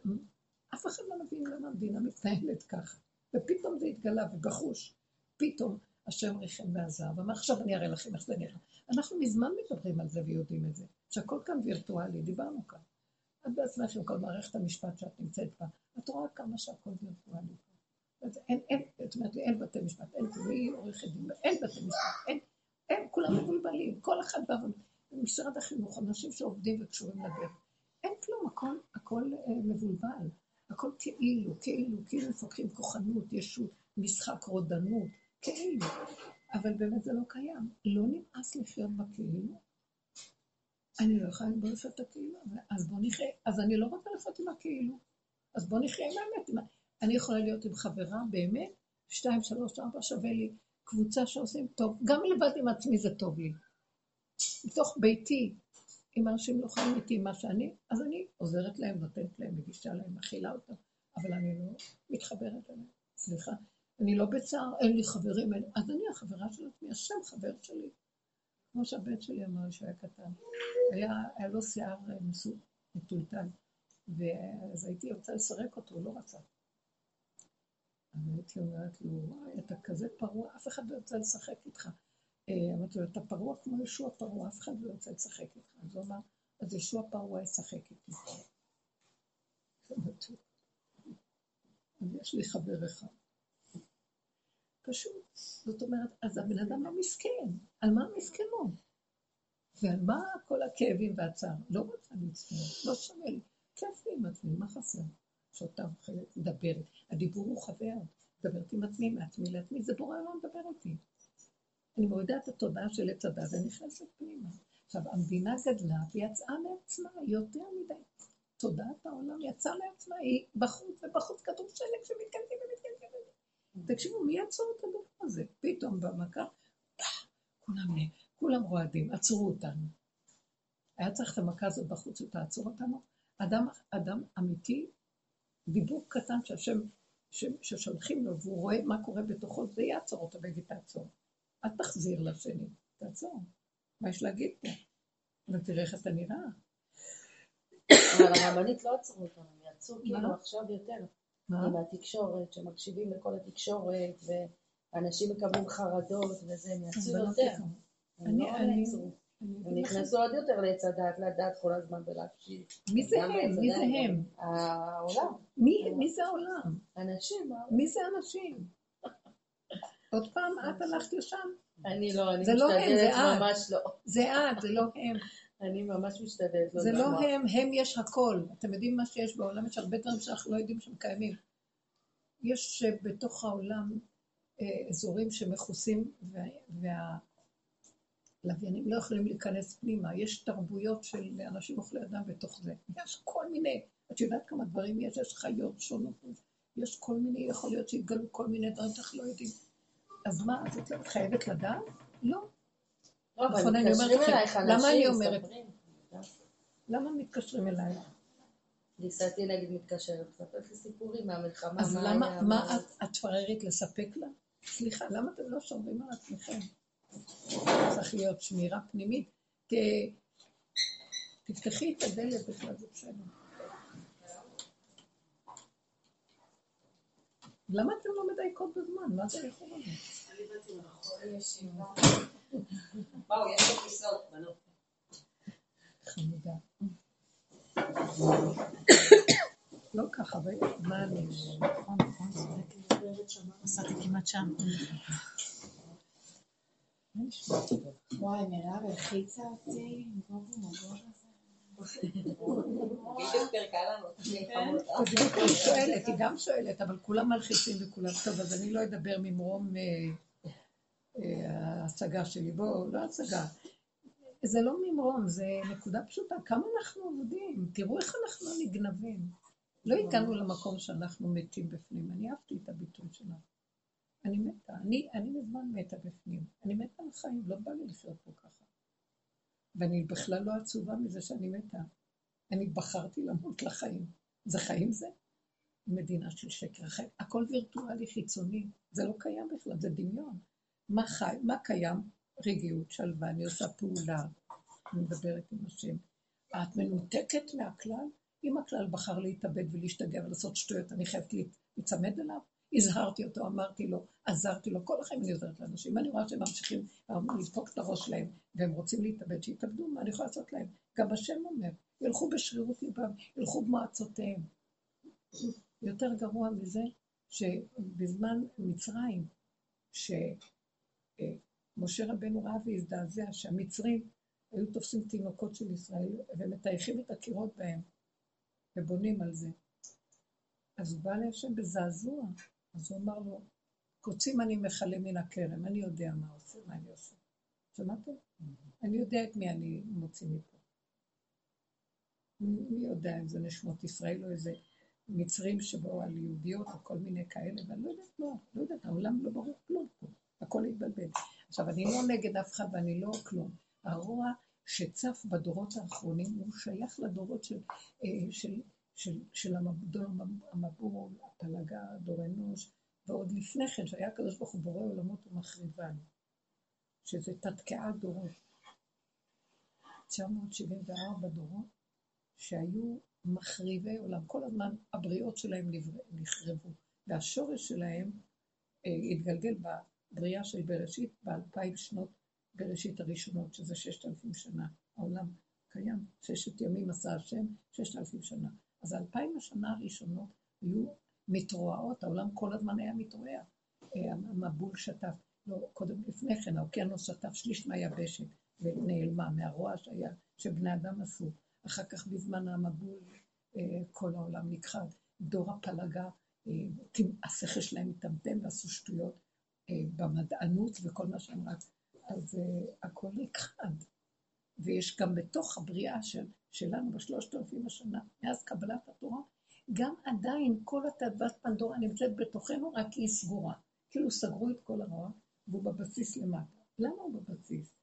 אף אחד לא מבין למה המדינה מתנהלת ככה. ופתאום זה התגלה, ובחוש, פתאום השם ריחם ועזר, ואמר עכשיו אני אראה לכם איך זה נראה. אנחנו מזמן מדברים על זה ויודעים את זה, שהכל כאן וירטואלי, דיברנו כאן. את בעצמך עם כל מערכת המשפט שאת נמצאת בה, את רואה כמה שהכל וירטואלי. אין, אין, את אומרת אין בתי משפט, אין והיא עורכת דין, אין בתי משפט, אין, אין, כולם מבולבלים, כל אחד בא, במשרד החינוך, אנשים שעובדים וקשורים לדרך. אין כלום, הכל, הכל אה, מבולבל, הכל כאילו, כאילו, כאילו מפקחים כוחנות, ישות, משחק, רודנות, כאילו. אבל באמת זה לא קיים. לא נמאס לחיות בכאילו. אני לא יכולה לבוא לחיות את הכאילו, אז בוא נחיה, אז אני לא רוצה לחיות עם הכאילו. אז בוא נחיה עם האמת. אני יכולה להיות עם חברה באמת, שתיים, שלוש, ארבע, שווה לי קבוצה שעושים טוב, גם לבד עם עצמי זה טוב לי. בתוך ביתי, אם אנשים לא חיים איתי מה שאני, אז אני עוזרת להם, נותנת להם, מגישה להם, מכילה אותם, אבל אני לא מתחברת אליהם. סליחה, אני לא בצער, אין לי חברים, אין... אז אני החברה של עצמי, השם חבר שלי. כמו שהבן שלי אמר שהיה קטן. היה, היה לו שיער אה, מטולטל, ואז הייתי רוצה לסרק אותו, הוא לא רצה. אז הייתי אומרת לו, וואי, אתה כזה פרוע, אף אחד לא יוצא לשחק איתך. אה, אמרתי לו, אתה פרוע כמו ישוע פרוע, אף אחד לא יוצא לשחק איתך. אז הוא אמר, אז ישוע פרוע ישחק איתי. אז יש לי חבר אחד. פשוט. זאת אומרת, אז הבן אדם לא מסכן. על מה המסכנות? ועל מה כל הכאבים והצער? לא רוצה להצטער, לא שווה לי. כיף לי עם עצמי, מה חסר? שאותה אוכלת, מדברת. הדיבור הוא חבר. מדברת עם עצמי, מעצמי לעצמי, זה בורא לא מדבר איתי. אני מורידה את התודעה של עץ הדת ונכנסת פנימה. עכשיו, המדינה גדלה ויצאה מעצמה יותר מדי. תודעת העולם יצאה מעצמה, היא בחוץ, ובחוץ כתוב שלג שמתקלקל ומתקלקל. תקשיבו, מי יעצור את הדבר הזה? פתאום במכה, כולם, כולם רועדים, עצרו אותנו. היה צריך את המכה הזאת בחוץ שתעצור אותנו. אדם, אדם אמיתי, דיבור קטן שהשם, ששולחים לו והוא רואה מה קורה בתוכו, זה יעצור אותו ויגיד תעצור. אל תחזיר לשני, תעצור. מה יש להגיד פה? ותראה איך אתה נראה. אבל הרבנית לא עצרו אותנו, הם יצאו כאילו עכשיו יותר. עם התקשורת, שמקשיבים לכל התקשורת, ואנשים מקבלים חרדות וזה, הם יצאו יותר. הם לא נעצרו. הם נכנסו עוד יותר לעץ הדעת, לדעת כל הזמן ולהקשיב. מי זה הם? מי זה הם? העולם. מי זה העולם? אנשים. מי זה אנשים? עוד פעם, את הלכת לשם? אני לא, אני משתדלת ממש לא. זה את, זה לא הם. אני ממש משתדלת. לא זה לא הם, הם יש הכל. אתם יודעים מה שיש בעולם? יש הרבה דברים שאנחנו לא יודעים שהם קיימים. יש בתוך העולם אה, אזורים שמכוסים, והלוויינים לא יכולים להיכנס פנימה. יש תרבויות של אנשים אוכלי אדם בתוך זה. יש כל מיני, את יודעת כמה דברים יש? יש חיות שונות. יש כל מיני, יכול להיות שיתגלו כל מיני דברים שאנחנו לא יודעים. אז מה, את חייבת לדעת? לא. לא, נכון, מתקשרים אלייך אנשים, למה אני אומרת? למה מתקשרים אלייך? ניסיתי להגיד מתקשרת, מספרת לי סיפורים מהמלחמה. אז למה, מה את פרארית לספק לה? סליחה, למה אתם לא שומרים על עצמכם? צריך להיות שמירה פנימית. תפתחי את הדלת בכלל, זה בסדר. למה אתם לא מדייקות בזמן? מה זה האיחור הזה? אני באתי באו, יש פה כיסאות, בנות. חמודה. לא ככה, מה אני... נכון, נכון, נסעתי כמעט שם. וואי, מירב הלחיצה אותי, היא שואלת, היא גם שואלת, אבל כולם מלחיצים וכולם, טוב, אז אני לא אדבר ממרום ההצגה שלי, בואו, לא הצגה. זה לא ממרום, זה נקודה פשוטה. כמה אנחנו עובדים, תראו איך אנחנו נגנבים. לא הגענו למקום שאנחנו מתים בפנים. אני אהבתי את הביטוי שלה. אני מתה, אני, מזמן מתה בפנים. אני מתה על לא בא לי לחיות פה ככה. ואני בכלל לא עצובה מזה שאני מתה. אני בחרתי למות לחיים. זה חיים זה? מדינה של שקר. הכל וירטואלי חיצוני, זה לא קיים בכלל, זה דמיון. מה חי, מה קיים? רגיעות, שלווה, אני עושה פעולה, אני מדברת עם השם. את מנותקת מהכלל? אם הכלל בחר להתאבד ולהשתגע ולעשות שטויות, אני חייבת להיצמד אליו? הזהרתי אותו, אמרתי לו, עזרתי לו, כל החיים אני עוזרת לאנשים. אני רואה שהם ממשיכים לדפוק את הראש שלהם, והם רוצים להתאבד, שיתאבדו, מה אני יכולה לעשות להם? גם השם אומר, ילכו בשרירות ליבם, ילכו במועצותיהם. יותר גרוע מזה, שבזמן מצרים, שמשה רבנו ראה והזדעזע שהמצרים היו תופסים תינוקות של ישראל ומטייחים את הקירות בהם ובונים על זה. אז הוא בא להשם בזעזוע, אז הוא אמר לו, קוצים אני מכלה מן הכרם, אני יודע מה עושה, מה אני עושה. שמעתם? אני יודע את מי אני מוציא מפה. מי יודע אם זה נשמות ישראל או איזה מצרים שבאו על יהודיות או כל מיני כאלה, ואני לא יודעת מה, לא יודעת, העולם לא ברור כלום פה, הכל התבלבל. עכשיו, אני לא נגד אף אחד ואני לא כלום. הרוע שצף בדורות האחרונים הוא שייך לדורות של, אה, של, של, של המבול, הפלגה, דור אנוש, ועוד לפני כן, שהיה הקדוש ברוך הוא בורא עולמות ומחריבן, שזה תתקעה דורות. 974 דורות שהיו מחריבי עולם. כל הזמן הבריות שלהם נחרבו, והשורש שלהם אה, התגלגל בבריאה של בראשית באלפיים שנות בראשית הראשונות, שזה ששת אלפים שנה. העולם קיים, ששת ימים עשה השם, ששת אלפים שנה. אז האלפיים השנה הראשונות היו מתרועעות, העולם כל הזמן היה מתרועע. אה, המבול שטף, לא, קודם לפני כן, האוקיינוס שטף שליש מהיבשת ונעלמה מהרוע שהיה, שבני אדם עשו. אחר כך בזמן המבול אה, כל העולם נכחד. דור הפלגה, אה, השכל שלהם מטמטם ועשו שטויות במדענות וכל מה שהם רק... אז הכל נכחד. ויש גם בתוך הבריאה של, שלנו בשלושת אלפים השנה, מאז קבלת התורה, גם עדיין כל התאוות פנדורה נמצאת בתוכנו, רק היא סגורה. כאילו סגרו את כל הרוע, והוא בבסיס למטה. למה הוא בבסיס?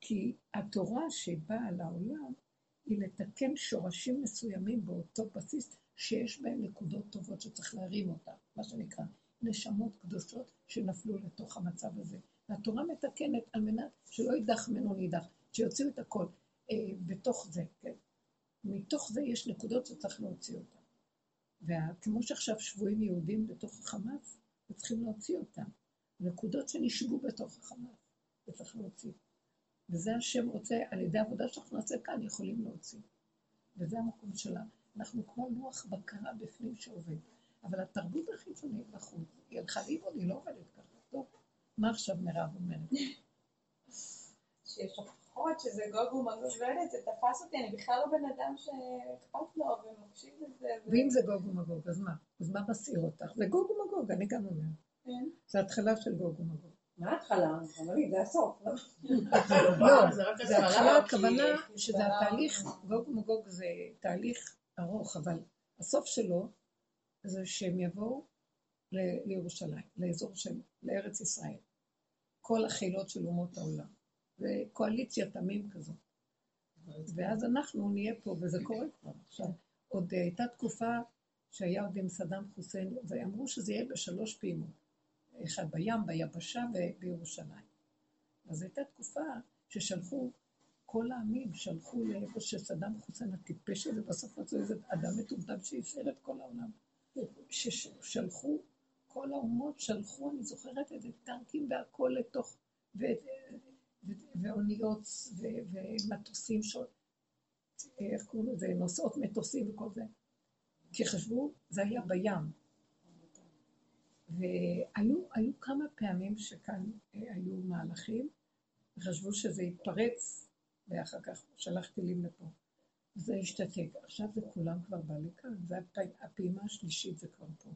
כי התורה שבאה לעולם היא לתקן שורשים מסוימים באותו בסיס שיש בהם נקודות טובות שצריך להרים אותן, מה שנקרא נשמות קדושות שנפלו לתוך המצב הזה. והתורה מתקנת על מנת שלא יידח ממנו נידח, שיוציאו את הכל בתוך זה, כן. מתוך זה יש נקודות שצריך להוציא אותן. וכמו שעכשיו שבויים יהודים בתוך החמאס, וצריכים להוציא אותם. נקודות שנשבו בתוך החמאס, וצריך להוציא. וזה השם רוצה, על ידי עבודה שאנחנו נעשה כאן, יכולים להוציא. וזה המקום שלנו. אנחנו כמו לוח בקרה בפנים שעובד. אבל התרבות החיצונית בחוץ, היא הלכה לאיבוד, היא לא עובדת ככה. טוב, מה עכשיו מירב אומרת? שיש הוכחות שזה גוג ומגוג, לא יודעת, זה תפס אותי, אני בכלל לא בן אדם שאכפת לו ומקשיב לזה. ואם זה גוג ומגוג, אז מה? אז מה מסעיר אותך? זה גוג ומגוג, אני גם אומרת. כן. זה התחלה של גוג ומגוג. מה ההתחלה? אמרי, זה הסוף. לא, לא זה התחלה, הכוונה שזה התהליך, גוג ומגוג זה תהליך ארוך, אבל הסוף שלו זה שהם יבואו לירושלים, לאזור של, לארץ ישראל. כל החילות של אומות העולם. זה קואליציה תמים כזאת. ואז אנחנו נהיה פה, וזה קורה כבר עכשיו. עוד הייתה תקופה שהיה עוד עם סדאם חוסיין, ואמרו שזה יהיה בשלוש פעימות. אחד בים, ביבשה ובירושלים. אז הייתה תקופה ששלחו, כל העמים שלחו לאיפה שסדאם חוסיין הטיפש הזה, בסוף רצו איזה אדם מטומטם שיסר את כל העולם. ששלחו, כל האומות שלחו, אני זוכרת את זה, טנקים והכל לתוך, ואוניות ומטוסים, איך קוראים לזה, נוסעות מטוסים וכל זה. כי חשבו, זה היה בים. והיו כמה פעמים שכאן אה, היו מהלכים, וחשבו שזה יתפרץ, ואחר כך שלחתי לי לפה. זה השתתק. עכשיו זה כולם כבר בא לכאן, זה הפעימה השלישית זה כבר פה.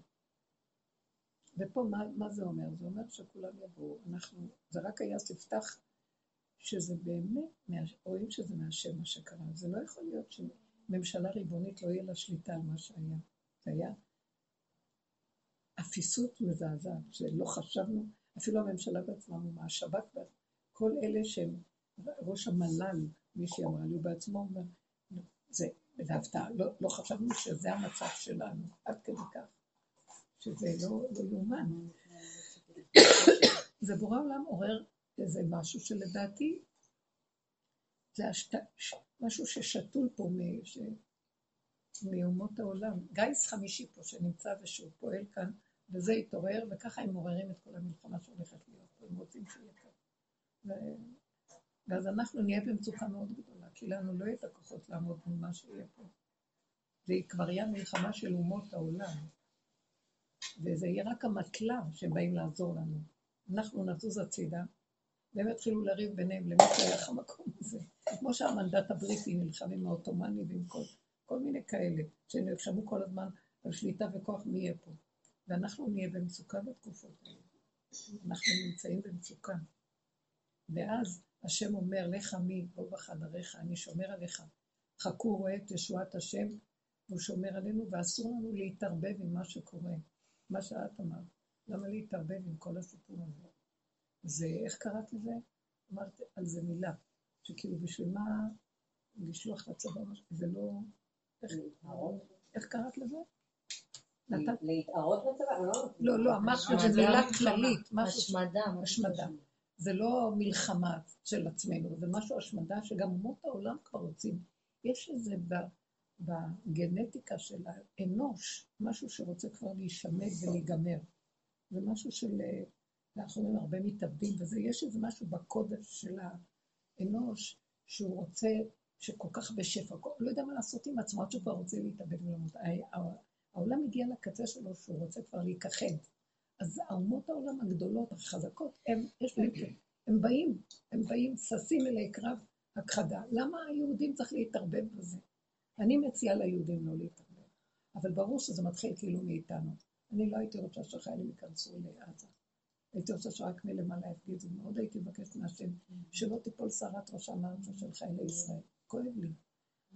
ופה מה, מה זה אומר? זה אומר שכולם יבואו, אנחנו, זה רק היה ספתח שזה באמת, רואים שזה מהשם מה שקרה. זה לא יכול להיות שממשלה ריבונית לא יהיה לה שליטה על מה שהיה. זה היה אפיסות מזעזעת, שלא חשבנו, אפילו הממשלה בעצמה, מה השב"כ, כל אלה שהם, ראש המל"ל, מישהי אמרה לי, הוא בעצמו אומר, זה, זה הפתעה, לא, לא חשבנו שזה המצב שלנו, עד כדי כך, שזה לא, לא יאומן. זה בורא עולם עורר איזה משהו שלדעתי זה השת... משהו ששתול פה מ... ש... מאומות העולם. גיס חמישי פה שנמצא ושהוא פועל כאן, וזה יתעורר, וככה הם מעוררים את כל המלחמה שהולכת להיות פה, הם רוצים שיהיה כאן. ו... ואז אנחנו נהיה במצוקה מאוד גדולה, כי לנו לא יהיה את הכוחות לעמוד מול מה שיהיה פה. זה כבר יהיה מלחמה של אומות העולם. וזה יהיה רק המטלה שבאים לעזור לנו. אנחנו נזוז הצידה, והם יתחילו לריב ביניהם למי שייך המקום הזה. כמו שהמנדט הבריטי נלחם עם העות'מאני ועם כל, כל מיני כאלה, שנלחמו כל הזמן על שליטה וכוח מי יהיה פה. ואנחנו נהיה במצוקה בתקופות האלה. אנחנו נמצאים במצוקה. ואז השם אומר, לך מי, בוא בחדריך, אני שומר עליך. חכו רואה את ישועת השם, והוא שומר עלינו, ואסור לנו להתערבב עם מה שקורה. מה שאת אמרת. למה להתערבב עם כל הסיפור הזה? זה, איך קראת לזה? אמרת על זה מילה, שכאילו בשביל מה לשלוח לצבא, זה לא... איך קראת לזה? להתערות בצבא? לא, לא, לא אמרת שזה מילה כללית. השמדה. השמדה. זה לא מלחמה של עצמנו, זה משהו השמדה שגם אומות העולם כבר רוצים. יש איזה בגנטיקה של האנוש, משהו שרוצה כבר להישמד ולהיגמר. זה משהו של, אנחנו אומרים הרבה מתאבדים וזה, יש איזה משהו בקודש של האנוש שהוא רוצה, שכל כך בשפע, לא יודע מה לעשות עם עצמו, עד שהוא כבר רוצה להתאבד ולמות. העולם הגיע לקצה שלו שהוא רוצה כבר להיכחד. אז האומות העולם הגדולות, החזקות, הם, יש להם, הם באים, הם באים, ששים אלי קרב הכחדה. למה היהודים צריך להתערבב בזה? אני מציעה ליהודים לא להתערבב, אבל ברור שזה מתחיל כאילו מאיתנו. אני לא הייתי רוצה שהחיילים ייכנסו לעזה. הייתי רוצה שרק מלמעלה יפגיזו. מאוד הייתי מבקשת מהשם שלא תיפול סערת ראשם הארצה של חיילי ישראל. כואב לי.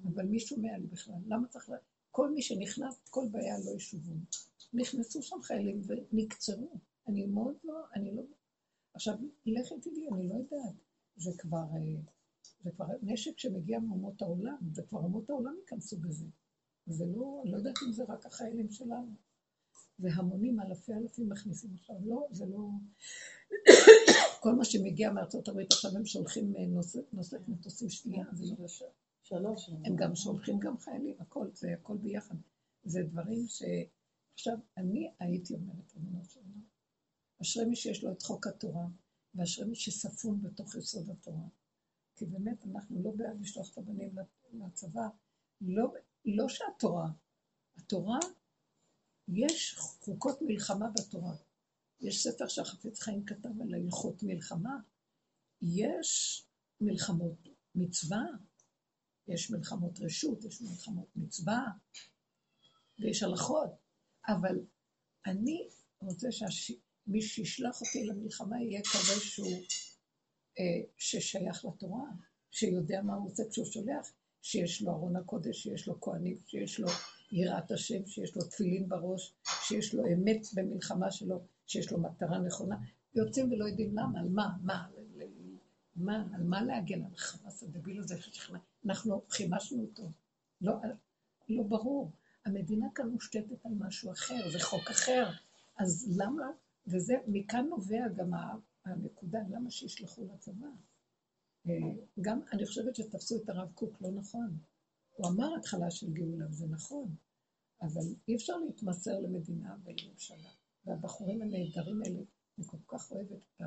אבל מי שומע לי בכלל? למה צריך ל... כל מי שנכנס, כל בעיה לא ישובו. נכנסו שם חיילים ונקצרו. אני מאוד לא, אני לא... עכשיו, לכי תדעי, אני לא יודעת. זה כבר... אה, זה כבר נשק שמגיע מאומות העולם, זה כבר אומות העולם ייכנסו בזה. זה לא, אני לא יודעת אם זה רק החיילים שלנו. זה המונים, אלפי אלפים מכניסים עכשיו. לא, זה לא... כל מה שמגיע מארצות הברית עכשיו הם שולחים אה, נושאת מטוסים שנייה, זה לא... שלוש. הם גם שולחים גם חיילים, הכל, זה הכל ביחד. זה דברים ש... עכשיו, אני הייתי אומרת, אדוני שלנו, אשרי מי שיש לו את חוק התורה, ואשרי מי שספון בתוך יסוד התורה. כי באמת אנחנו לא בעד לשלוח את הבנים לצבא, לא, לא שהתורה, התורה, יש חוקות מלחמה בתורה. יש ספר שהחפץ חיים כתב על הלכות מלחמה. יש מלחמות מצווה, יש מלחמות רשות, יש מלחמות מצווה, ויש הלכות. אבל אני רוצה שמי שישלח אותי למלחמה יהיה כזה שהוא אה, ששייך לתורה, שיודע מה הוא רוצה כשהוא שולח, שיש לו ארון הקודש, שיש לו כהנים, שיש לו יראת השם, שיש לו תפילין בראש, שיש לו אמת במלחמה שלו, שיש לו מטרה נכונה. יוצאים ולא יודעים למה, על מה, מה, מה, על מה להגן על החמאס הדביל הזה ששכנע. אנחנו חימשנו אותו. לא, לא ברור. המדינה כאן מושתתת על משהו אחר, זה חוק אחר. אז למה, וזה, מכאן נובע גם הנקודה, למה שישלחו לצבא? אה, גם, אני חושבת שתפסו את הרב קוק לא נכון. הוא אמר התחלה של גאולה, וזה נכון, אבל אי אפשר להתמסר למדינה ולממשלה. והבחורים הנהדרים האלה, אני כל כך אוהבת את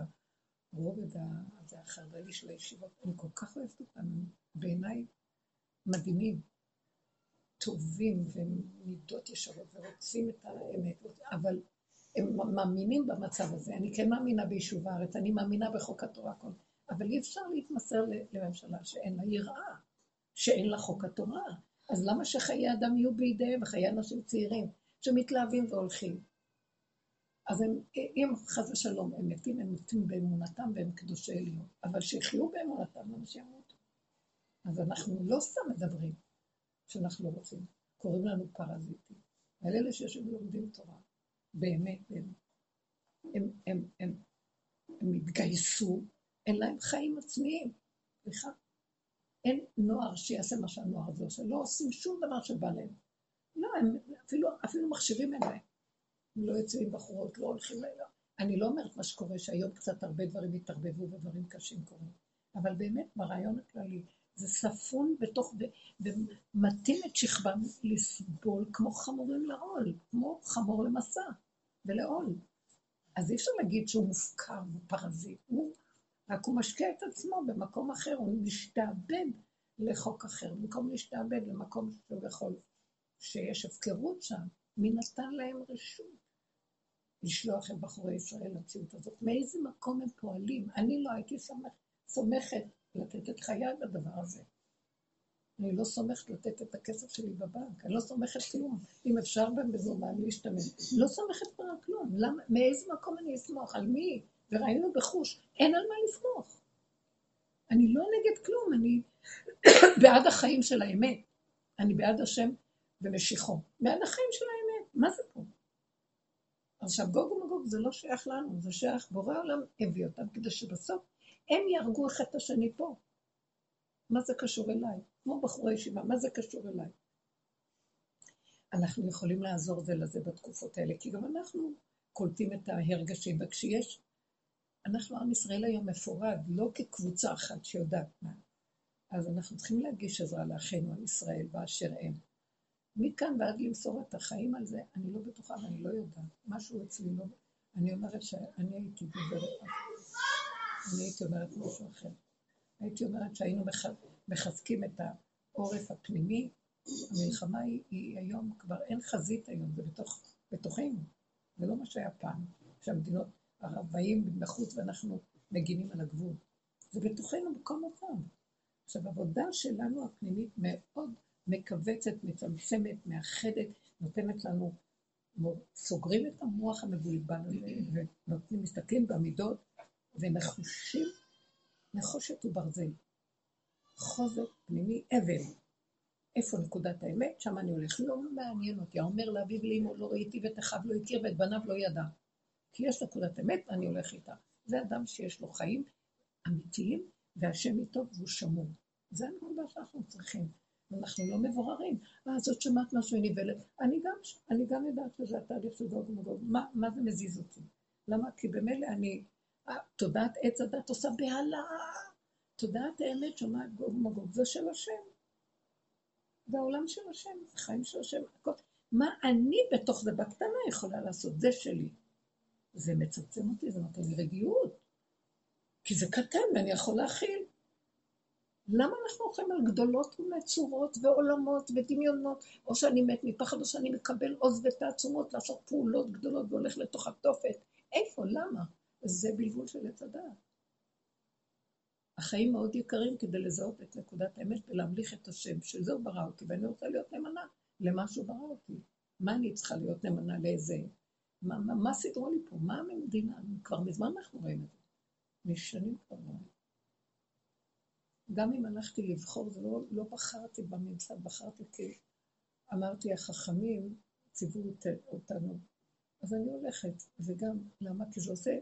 הרובד הזה החרד"לי של הישיבות, אני כל כך אוהבת אותם, בעיניי מדהימים, טובים ומידות ישרות ורוצים את האמת, אבל הם מאמינים במצב הזה. אני כן מאמינה ביישוב הארץ, אני מאמינה בחוק התורה. אבל אי אפשר להתמסר לממשלה שאין לה יראה, שאין לה חוק התורה. אז למה שחיי אדם יהיו בידיהם, וחיי אנשים צעירים, שמתלהבים והולכים? אז הם, אם חס ושלום הם מתים, הם מתים באמונתם והם קדושי עליון. אבל שיחיו באמונתם, למה שימותו? אז אנחנו לא סתם מדברים שאנחנו לא רוצים. קוראים לנו פרזיטים. על אלה שיושבים ולומדים תורה. באמת, הם, הם, הם, הם, הם התגייסו, אין להם חיים עצמיים. סליחה. אין נוער שיעשה מה שהנוער הזה עושה, לא עושים שום דבר שבא להם. לא, הם אפילו, אפילו מחשבים אין להם. הם לא יוצאים בחורות, לא הולכים לילה. אני לא אומרת מה שקורה, שהיום קצת הרבה דברים התערבבו ודברים קשים קורים, אבל באמת, ברעיון הכללי, זה ספון בתוך, ומתאים את שכבם לסבול כמו חמורים לעול, כמו חמור למסע ולעול. אז אי אפשר להגיד שהוא מופקר, הוא פרזיט, הוא, רק הוא משקיע את עצמו במקום אחר, הוא משתעבד לחוק אחר, במקום להשתעבד למקום שהוא יכול, שיש הפקרות שם, מי נתן להם רשות לשלוח את בחורי ישראל למציאות הזאת? מאיזה מקום הם פועלים? אני לא הייתי סומכת לתת את חיי לדבר הזה. אני לא סומכת לתת את הכסף שלי בבנק, אני לא סומכת כלום. אם אפשר במזומן להשתמש. לא סומכת כבר על כלום. למה, מאיזה מקום אני אסמוך? על מי? וראינו בחוש, אין על מה לסמוך. אני לא נגד כלום, אני בעד החיים של האמת. אני בעד השם ומשיחו. בעד החיים של האמת. מה זה פה? עכשיו, גוג ומגוג זה לא שייך לנו, זה שייך, בורא העולם הביא אותם כדי שבסוף הם יהרגו אחד את השני פה. מה זה קשור אליי? כמו בחורי ישיבה, מה זה קשור אליי? אנחנו יכולים לעזור זה לזה בתקופות האלה, כי גם אנחנו קולטים את ההרגשים, וכשיש, אנחנו עם ישראל היום מפורד, לא כקבוצה אחת שיודעת מה. אז אנחנו צריכים להגיש עזרה לאחינו עם ישראל באשר הם. מכאן ועד למסור את החיים על זה, אני לא בטוחה ואני לא יודעת. משהו אצלי לא... אני אומרת שאני הייתי דוברת, אני הייתי אומרת משהו אחר. הייתי אומרת שהיינו מחזקים את העורף הפנימי. המלחמה היא, היא היום, כבר אין חזית היום, זה בתוך, בתוכנו. זה לא מה שהיה פעם, כשהמדינות ערב באים בחוץ ואנחנו מגינים על הגבול. זה בתוכנו בכל מקום. עכשיו, העבודה שלנו הפנימית מאוד מכווצת, מצמצמת, מאחדת, נותנת לנו, סוגרים את המוח המבולבל הזה, ונותנים, מסתכלים במידות, ונחושים, נחושת וברזל. חוזק פנימי, אבן. איפה נקודת האמת? שם אני הולך. לא מעניין אותי. האומר לאביו לאמו לא ראיתי ואת אחיו לא הכיר ואת בניו לא ידע. כי יש נקודת אמת, אני הולך איתה. זה אדם שיש לו חיים אמיתיים, והשם איתו והוא שמור. זה הנקודה שאנחנו צריכים. ואנחנו לא מבוררים. אה, זאת שמעת משהו, היא נבלת. אני גם, אני גם יודעת שזה התהליך של גוג ומגוג. מה, מה זה מזיז אותי? למה? כי במילא אני, אה, תודעת עץ הדת עושה בהלה. תודעת האמת שומעת גוג ומגוג, זה של השם. זה העולם של השם, זה חיים של השם. מה אני בתוך זה בקטנה יכולה לעשות? זה שלי. זה מצמצם אותי, זה נותן לי רגיעות. כי זה קטן ואני יכול להכיל. למה אנחנו הולכים על גדולות ונצורות ועולמות ודמיונות, או שאני מת מפחד, או שאני מקבל עוז ותעצומות לעשות פעולות גדולות והולך לתוך התופת? איפה? למה? זה בלבול של עץ הדעת. החיים מאוד יקרים כדי לזהות את נקודת האמת ולהמליך את השם, שזה הוא ברא אותי, ואני רוצה להיות נאמנה למה שהוא ברא אותי. מה אני צריכה להיות נאמנה לאיזה... מה, מה, מה סידרו לי פה? מה המדינה? כבר מזמן אנחנו רואים את זה. משנים כבר רואים. גם אם הלכתי לבחור, זה לא, לא בחרתי בממסד, בחרתי כי אמרתי, החכמים ציוו אותנו. אז אני הולכת, וגם, למה? כי זה עושה,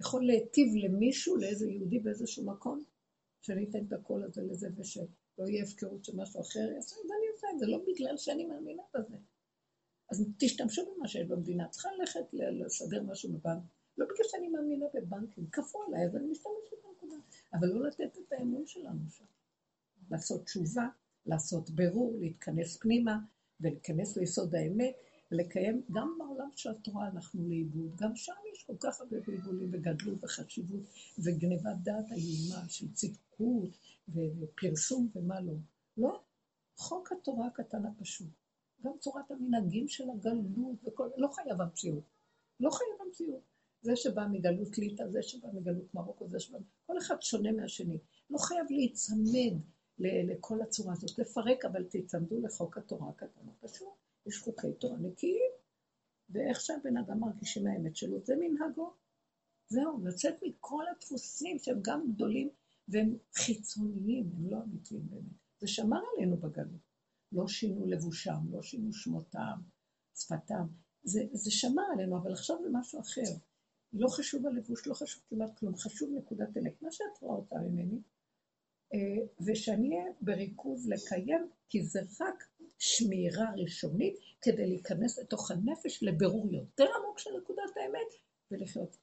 יכול להיטיב למישהו, לאיזה יהודי באיזשהו מקום, שאני אתן את הקול הזה לזה ושלא יהיה הפקרות שמשהו אחר יעשה, אז אני עושה את זה, לא בגלל שאני מאמינה בזה. אז תשתמשו במה שיש במדינה, צריכה ללכת לסדר משהו בבנק. לא בגלל שאני מאמינה בבנקים, כפו עליי, אז אני משתמשת בנקודה. אבל לא לתת את האמון שלנו שם. לעשות תשובה, לעשות בירור, להתכנס פנימה ולהיכנס ליסוד האמת, ולקיים, גם בעולם של התורה אנחנו לאיבוד, גם שם יש כל כך הרבה בלבולים וגדלות וחשיבות וגנבת דעת איומה של צדקות ופרסום ומה לא. לא, חוק התורה הקטן הפשוט. גם צורת המנהגים של הגלות וכל, לא חייב המציאות. לא חייב המציאות. זה שבא מגלות ליטא, זה שבא מגלות מרוקו, זה שבא... כל אחד שונה מהשני. לא חייב להיצמד לכל הצורה הזאת, לפרק, אבל תיצמדו לחוק התורה הקטן הפשוט. יש חוקי תורה נקיים, ואיך שהבן אדם מרגיש עם האמת שלו, זה מנהגו. זהו, לצאת מכל הדפוסים שהם גם גדולים והם חיצוניים, הם לא אמיתיים באמת. זה שמר עלינו בגלות. לא שינו לבושם, לא שינו שמותם, שפתם. זה, זה שמר עלינו, אבל עכשיו זה משהו אחר. לא חשוב הלבוש, לא חשוב כמעט כלום, חשוב נקודת אמת, מה שאת רואה אותה ממני, אה, ושאני אהיה בריכוז לקיים, כי זה רק שמירה ראשונית כדי להיכנס לתוך הנפש לבירור יותר עמוק של נקודת האמת ולחיות.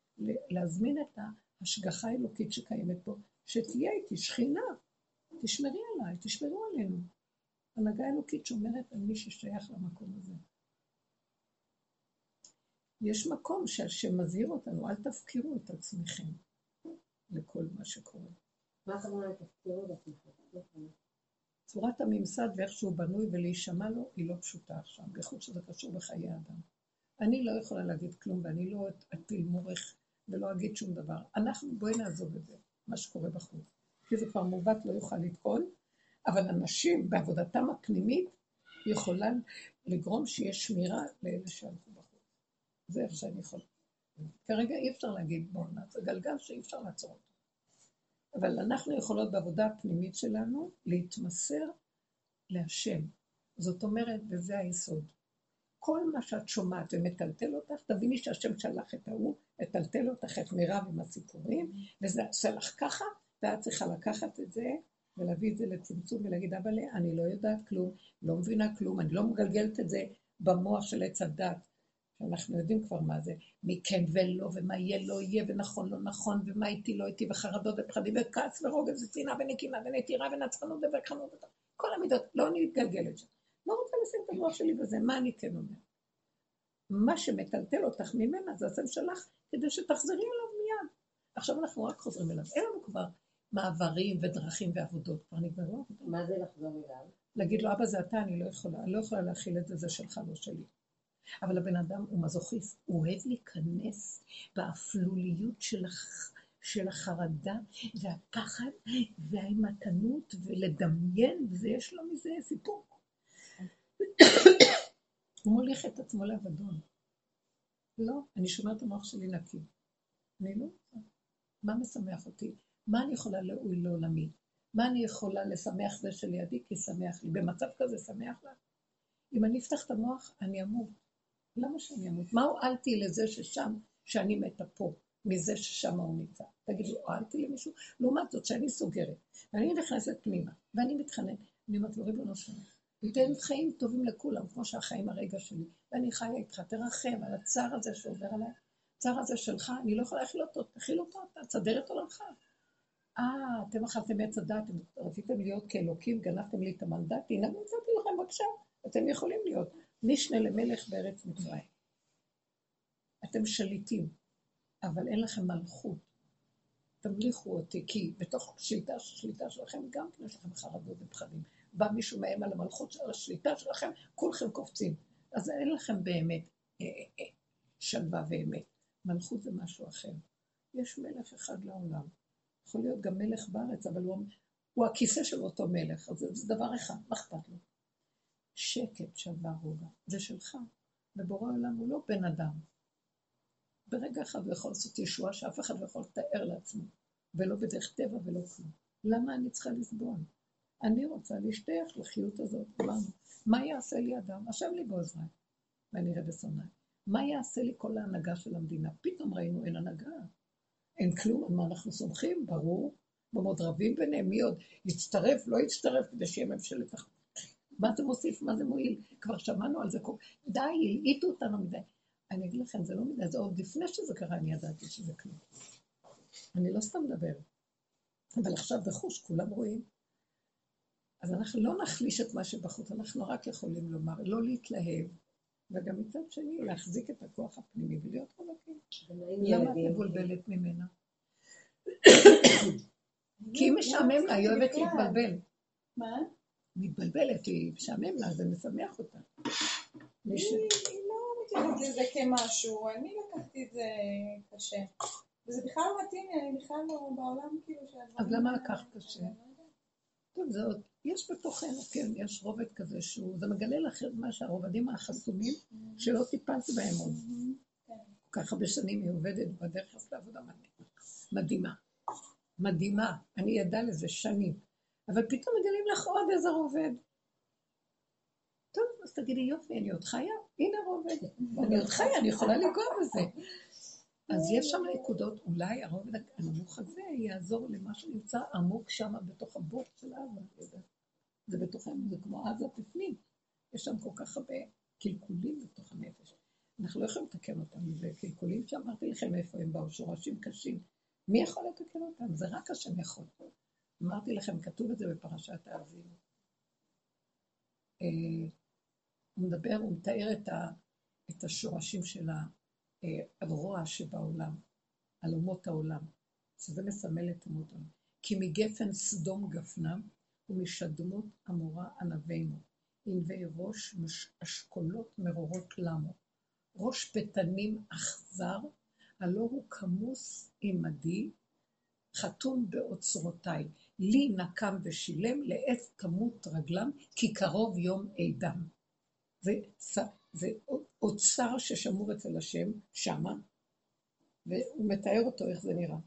להזמין את ההשגחה האלוקית שקיימת פה, שתהיה איתי שכינה, תשמרי עליי, תשמרו עלינו. הנהגה אלוקית שומרת על מי ששייך למקום הזה. יש מקום שהשם מזהיר אותנו, אל תפקירו את עצמכם לכל מה שקורה. מה את אומרת, תפקירו את עצמכם? צורת הממסד ואיך שהוא בנוי ולהישמע לו היא לא פשוטה עכשיו, בייחוד שזה קשור בחיי אדם. אני לא יכולה להגיד כלום ואני לא אטיל מורך ולא אגיד שום דבר. אנחנו, בואי נעזוב את זה, מה שקורה בחוץ. כי זה כבר מעוות לא יוכל לטעון, אבל אנשים בעבודתם הפנימית יכולה לגרום שיש שמירה לאלה שהלכו בחוץ. זה איך שאני יכולה. כרגע אי אפשר להגיד בואו נעשה גלגל שאי אפשר לעצור אותו. אבל אנחנו יכולות בעבודה הפנימית שלנו להתמסר להשם. זאת אומרת, וזה היסוד. כל מה שאת שומעת ומטלטל אותך, תביני שהשם שלח את ההוא, מטלטל אותך את מירב עם הסיפורים, וזה עשה לך ככה, ואת צריכה לקחת את זה ולהביא את זה לצמצום ולהגיד, אבל אני לא יודעת כלום, לא מבינה כלום, אני לא מגלגלת את זה במוח של עץ הדת, שאנחנו יודעים כבר מה זה, מי כן ולא, ומה יהיה לא יהיה, ונכון לא נכון, ומה איתי לא איתי, וחרדות ופחדים, וכעס ורוגז ושנאה ונקימה ונטירה ונצחנות ובקחנות, כל המידות, לא אני מתגלגלת שם. לא רוצה לשים את המוח שלי בזה, מה אני כן אומר? מה שמטלטל אותך ממנה זה השם שלך, כדי שתחזרי אליו מיד. עכשיו אנחנו רק חוזרים אליו. אין לנו כבר מעברים ודרכים ועבודות, כבר נגמרו עבודות. מה זה לחזור אליו? להגיד לו, אבא זה אתה, אני לא יכולה, אני לא יכולה להכיל את זה, זה שלך, לא שלי. אבל הבן אדם הוא מזוכיסט, הוא אוהב להיכנס באפלוליות של, הח... של החרדה והפחד והאימתנות ולדמיין, ויש לו מזה סיפור. הוא מוליך את עצמו לאבדון. לא, אני שומעת את המוח שלי נקי. אני לא רוצה. מה משמח אותי? מה אני יכולה להועיל לעולמי? מה אני יכולה לשמח זה שלידי כי שמח לי? במצב כזה שמח לה? אם אני אפתח את המוח, אני אמות. למה שאני אמות? מה הועלתי לזה ששם, שאני מתה פה, מזה ששם הוא נמצא? תגידו, הועלתי למישהו? לעומת זאת, שאני סוגרת, ואני נכנסת פנימה, ואני מתחננת, אני אומרת לו, ריבונו שלנו, תן חיים טובים לכולם, כמו שהחיים הרגע שלי, ואני חיה איתך, תרחם על הצער הזה שעובר עליי, הצער הזה שלך, אני לא יכולה להכיל אותו, תכיל אותו, תסדר את עולמך. אה, אתם אכלתם עץ הדת, רציתם להיות כאלוקים, גנבתם לי את המנדט, הנה נתתי לכם בבקשה, אתם יכולים להיות. משנה למלך בארץ מצרים. אתם שליטים, אבל אין לכם מלכות. תמליכו אותי, כי בתוך שליטה, שליטה שלכם גם כן יש לכם חרדות ופחדים. בא מישהו מהם על המלכות של השליטה שלכם, כולכם קופצים. אז אין לכם באמת אה, אה, אה, שלווה ואמת. מלכות זה משהו אחר. יש מלך אחד לעולם. יכול להיות גם מלך בארץ, אבל הוא, הוא הכיסא של אותו מלך, אז זה, דבר אחד, מה אכפת לו? שקט, שלווה, רוגע. זה שלך. ובורא עולם הוא לא בן אדם. ברגע אחד הוא יכול לעשות ישועה שאף אחד לא יכול לתאר לעצמו, ולא בדרך טבע ולא כלום. למה אני צריכה לסבול? אני רוצה להשתייך לחיות הזאת, אמרנו. מה יעשה לי אדם? השם לי בעוזריי, ואני אראה בשונאי. מה יעשה לי כל ההנהגה של המדינה? פתאום ראינו אין הנהגה. אין כלום, על מה אנחנו סומכים? ברור. במוד רבים ביניהם, מי עוד יצטרף, לא יצטרף, כדי שיהיה ממשלת אחת. מה זה מוסיף, מה זה מועיל? כבר שמענו על זה, די, הלעיטו אותנו מדי. אני אגיד לכם, זה לא מדי, זה עוד לפני שזה קרה, אני ידעתי שזה כלום. אני לא סתם מדברת. אבל עכשיו בחוש כולם רואים. אז אנחנו לא נחליש את מה שבחוץ, אנחנו רק יכולים לומר, לא להתלהב, וגם מצד שני להחזיק את הכוח הפנימי ולהיות חלקים. למה את מבולבלת ממנה? כי היא משעמם לה, היא אוהבת להתבלבל. מה? מתבלבלת, היא משעמם לה, זה משמח אותה. היא לא מתייחסת לזה כמשהו, אני לקחתי את זה קשה. וזה בכלל לא מתאים לי, אני בכלל לא בעולם כאילו. אז למה לקחת קשה? טוב, זה עוד, יש בתוכנו, כן, יש רובד כזה שהוא, זה מגלה לך מה שהרובדים החסומים שלא טיפלת בהם עוד. ככה בשנים היא עובדת בדרך לעבודה מדהימה. מדהימה. אני ידע לזה שנים. אבל פתאום מגלים לך עוד איזה רובד. טוב, אז תגידי, יופי, אני עוד חיה? הנה רובד. אני עוד חיה, אני יכולה לנגוע בזה. אז יש שם נקודות, אולי הרובד הנמוך הזה יעזור למה שנמצא עמוק שם בתוך הבור של עזה. זה בתוכנו, זה כמו עזה בפנים. יש שם כל כך הרבה קלקולים בתוך הנפש. אנחנו לא יכולים לתקן אותם. זה קלקולים שאמרתי לכם איפה הם באו, שורשים קשים. מי יכול לתקן אותם? זה רק השם יכול. אמרתי לכם, כתוב את זה בפרשת האזינו. אה, הוא מדבר, הוא מתאר את, השורשים של הרוע שבעולם, על אומות העולם, שזה מסמל את אומות העולם. כי מגפן סדום גפנם ומשדמות עמורה ענבינו. ענבי ראש אשכולות מרורות למו. ראש פתנים אכזר, הלא הוא כמוס עמדי, חתום באוצרותיי. לי נקם ושילם, לעת תמות רגלם, כי קרוב יום עדם. זה, זה אוצר ששמור אצל השם, שמה, והוא מתאר אותו איך זה נראה.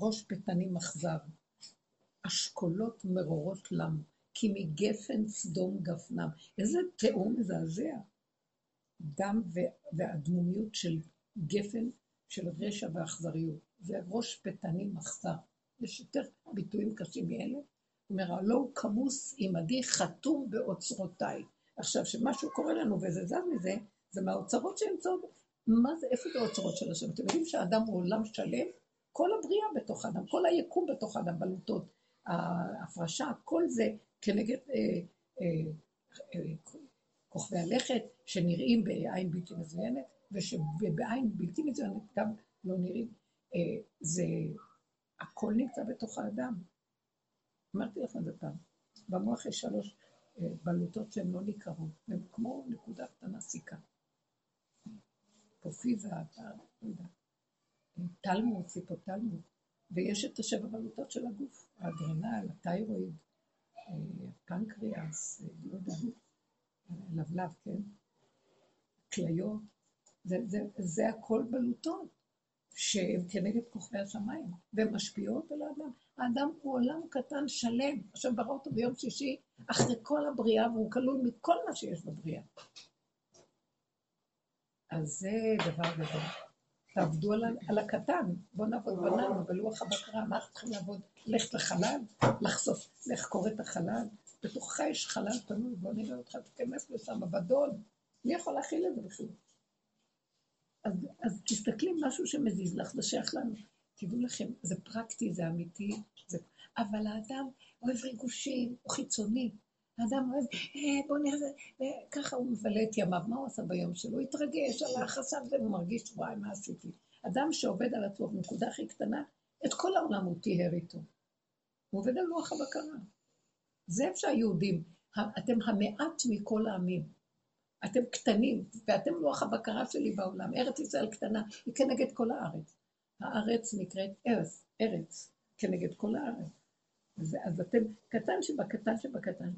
ראש פתנים אכזר, אשכולות מרורות למו. כי מגפן סדום גפנם. איזה תיאור מזעזע. דם והדמומיות של גפן, של רשע ואכזריות. זה ראש פתנים אכזר. יש יותר ביטויים קשים מאלה. הוא אומר, הלא הוא כמוס עמדי חתום באוצרותיי. עכשיו, שמשהו קורה לנו וזה זז מזה, זה מהאוצרות שנמצאות, מה זה, איפה זה האוצרות של השם? אתם יודעים שהאדם הוא עולם שלם? כל הבריאה בתוך האדם, כל היקום בתוך האדם, בלוטות, ההפרשה, כל זה כנגד אה, אה, אה, כוכבי הלכת שנראים בעין בלתי מזוינת, ושבעין בלתי מזוינת גם לא נראים. אה, זה, הכל נמצא בתוך האדם. אמרתי לכם את זה פעם. במוח יש שלוש בלוטות שהן לא ניכרות, הן כמו נקודה קטנה סיכה. פופיזה, לא יודע, תלמוד, ציפוטלמוד, ויש את השבע בלוטות של הגוף, האדרנל, התיירואיד, פנקריאס, לא יודע, לבלב, כן? כליות, זה, זה, זה הכל בלוטות, שהן כנגד כוכבי השמיים, והן משפיעות על האדם. האדם הוא עולם קטן שלם, עכשיו ברא אותו ביום שישי, אחרי כל הבריאה, והוא כלול מכל מה שיש בבריאה. אז זה דבר גדול. תעבדו על, על הקטן, בואו נעבוד בננו, בלוח הבקרה, מה אנחנו צריכים לעבוד? ללכת לחלל, לחשוף, לחקור את החלל, בתוכך יש חלל פנוי, בואו נראה אותך, תיכנס לשם, בדון, מי יכול להכיל את זה בכלל? אז, אז תסתכלי משהו שמזיז לך, זה שייך לנו. תדעו לכם, זה פרקטי, זה אמיתי, זה... אבל האדם אוהב ריגושים, הוא חיצוני. האדם אוהב, אה, בוא נראה, ככה הוא מבלה את ימיו, מה הוא עשה ביום שלו? הוא התרגש, הלך, חשב זה, הוא מרגיש, וואי, מה עשיתי? אדם שעובד על עצמו בנקודה הכי קטנה, את כל העולם הוא טיהר איתו. הוא עובד על לוח הבקרה. זה איפה שהיהודים, אתם המעט מכל העמים. אתם קטנים, ואתם לוח הבקרה שלי בעולם. ארץ ישראל קטנה, היא כנגד כל הארץ. הארץ נקראת ארץ, ארץ, כנגד כל הארץ. אז אתם קטן שבקטן שבקטן.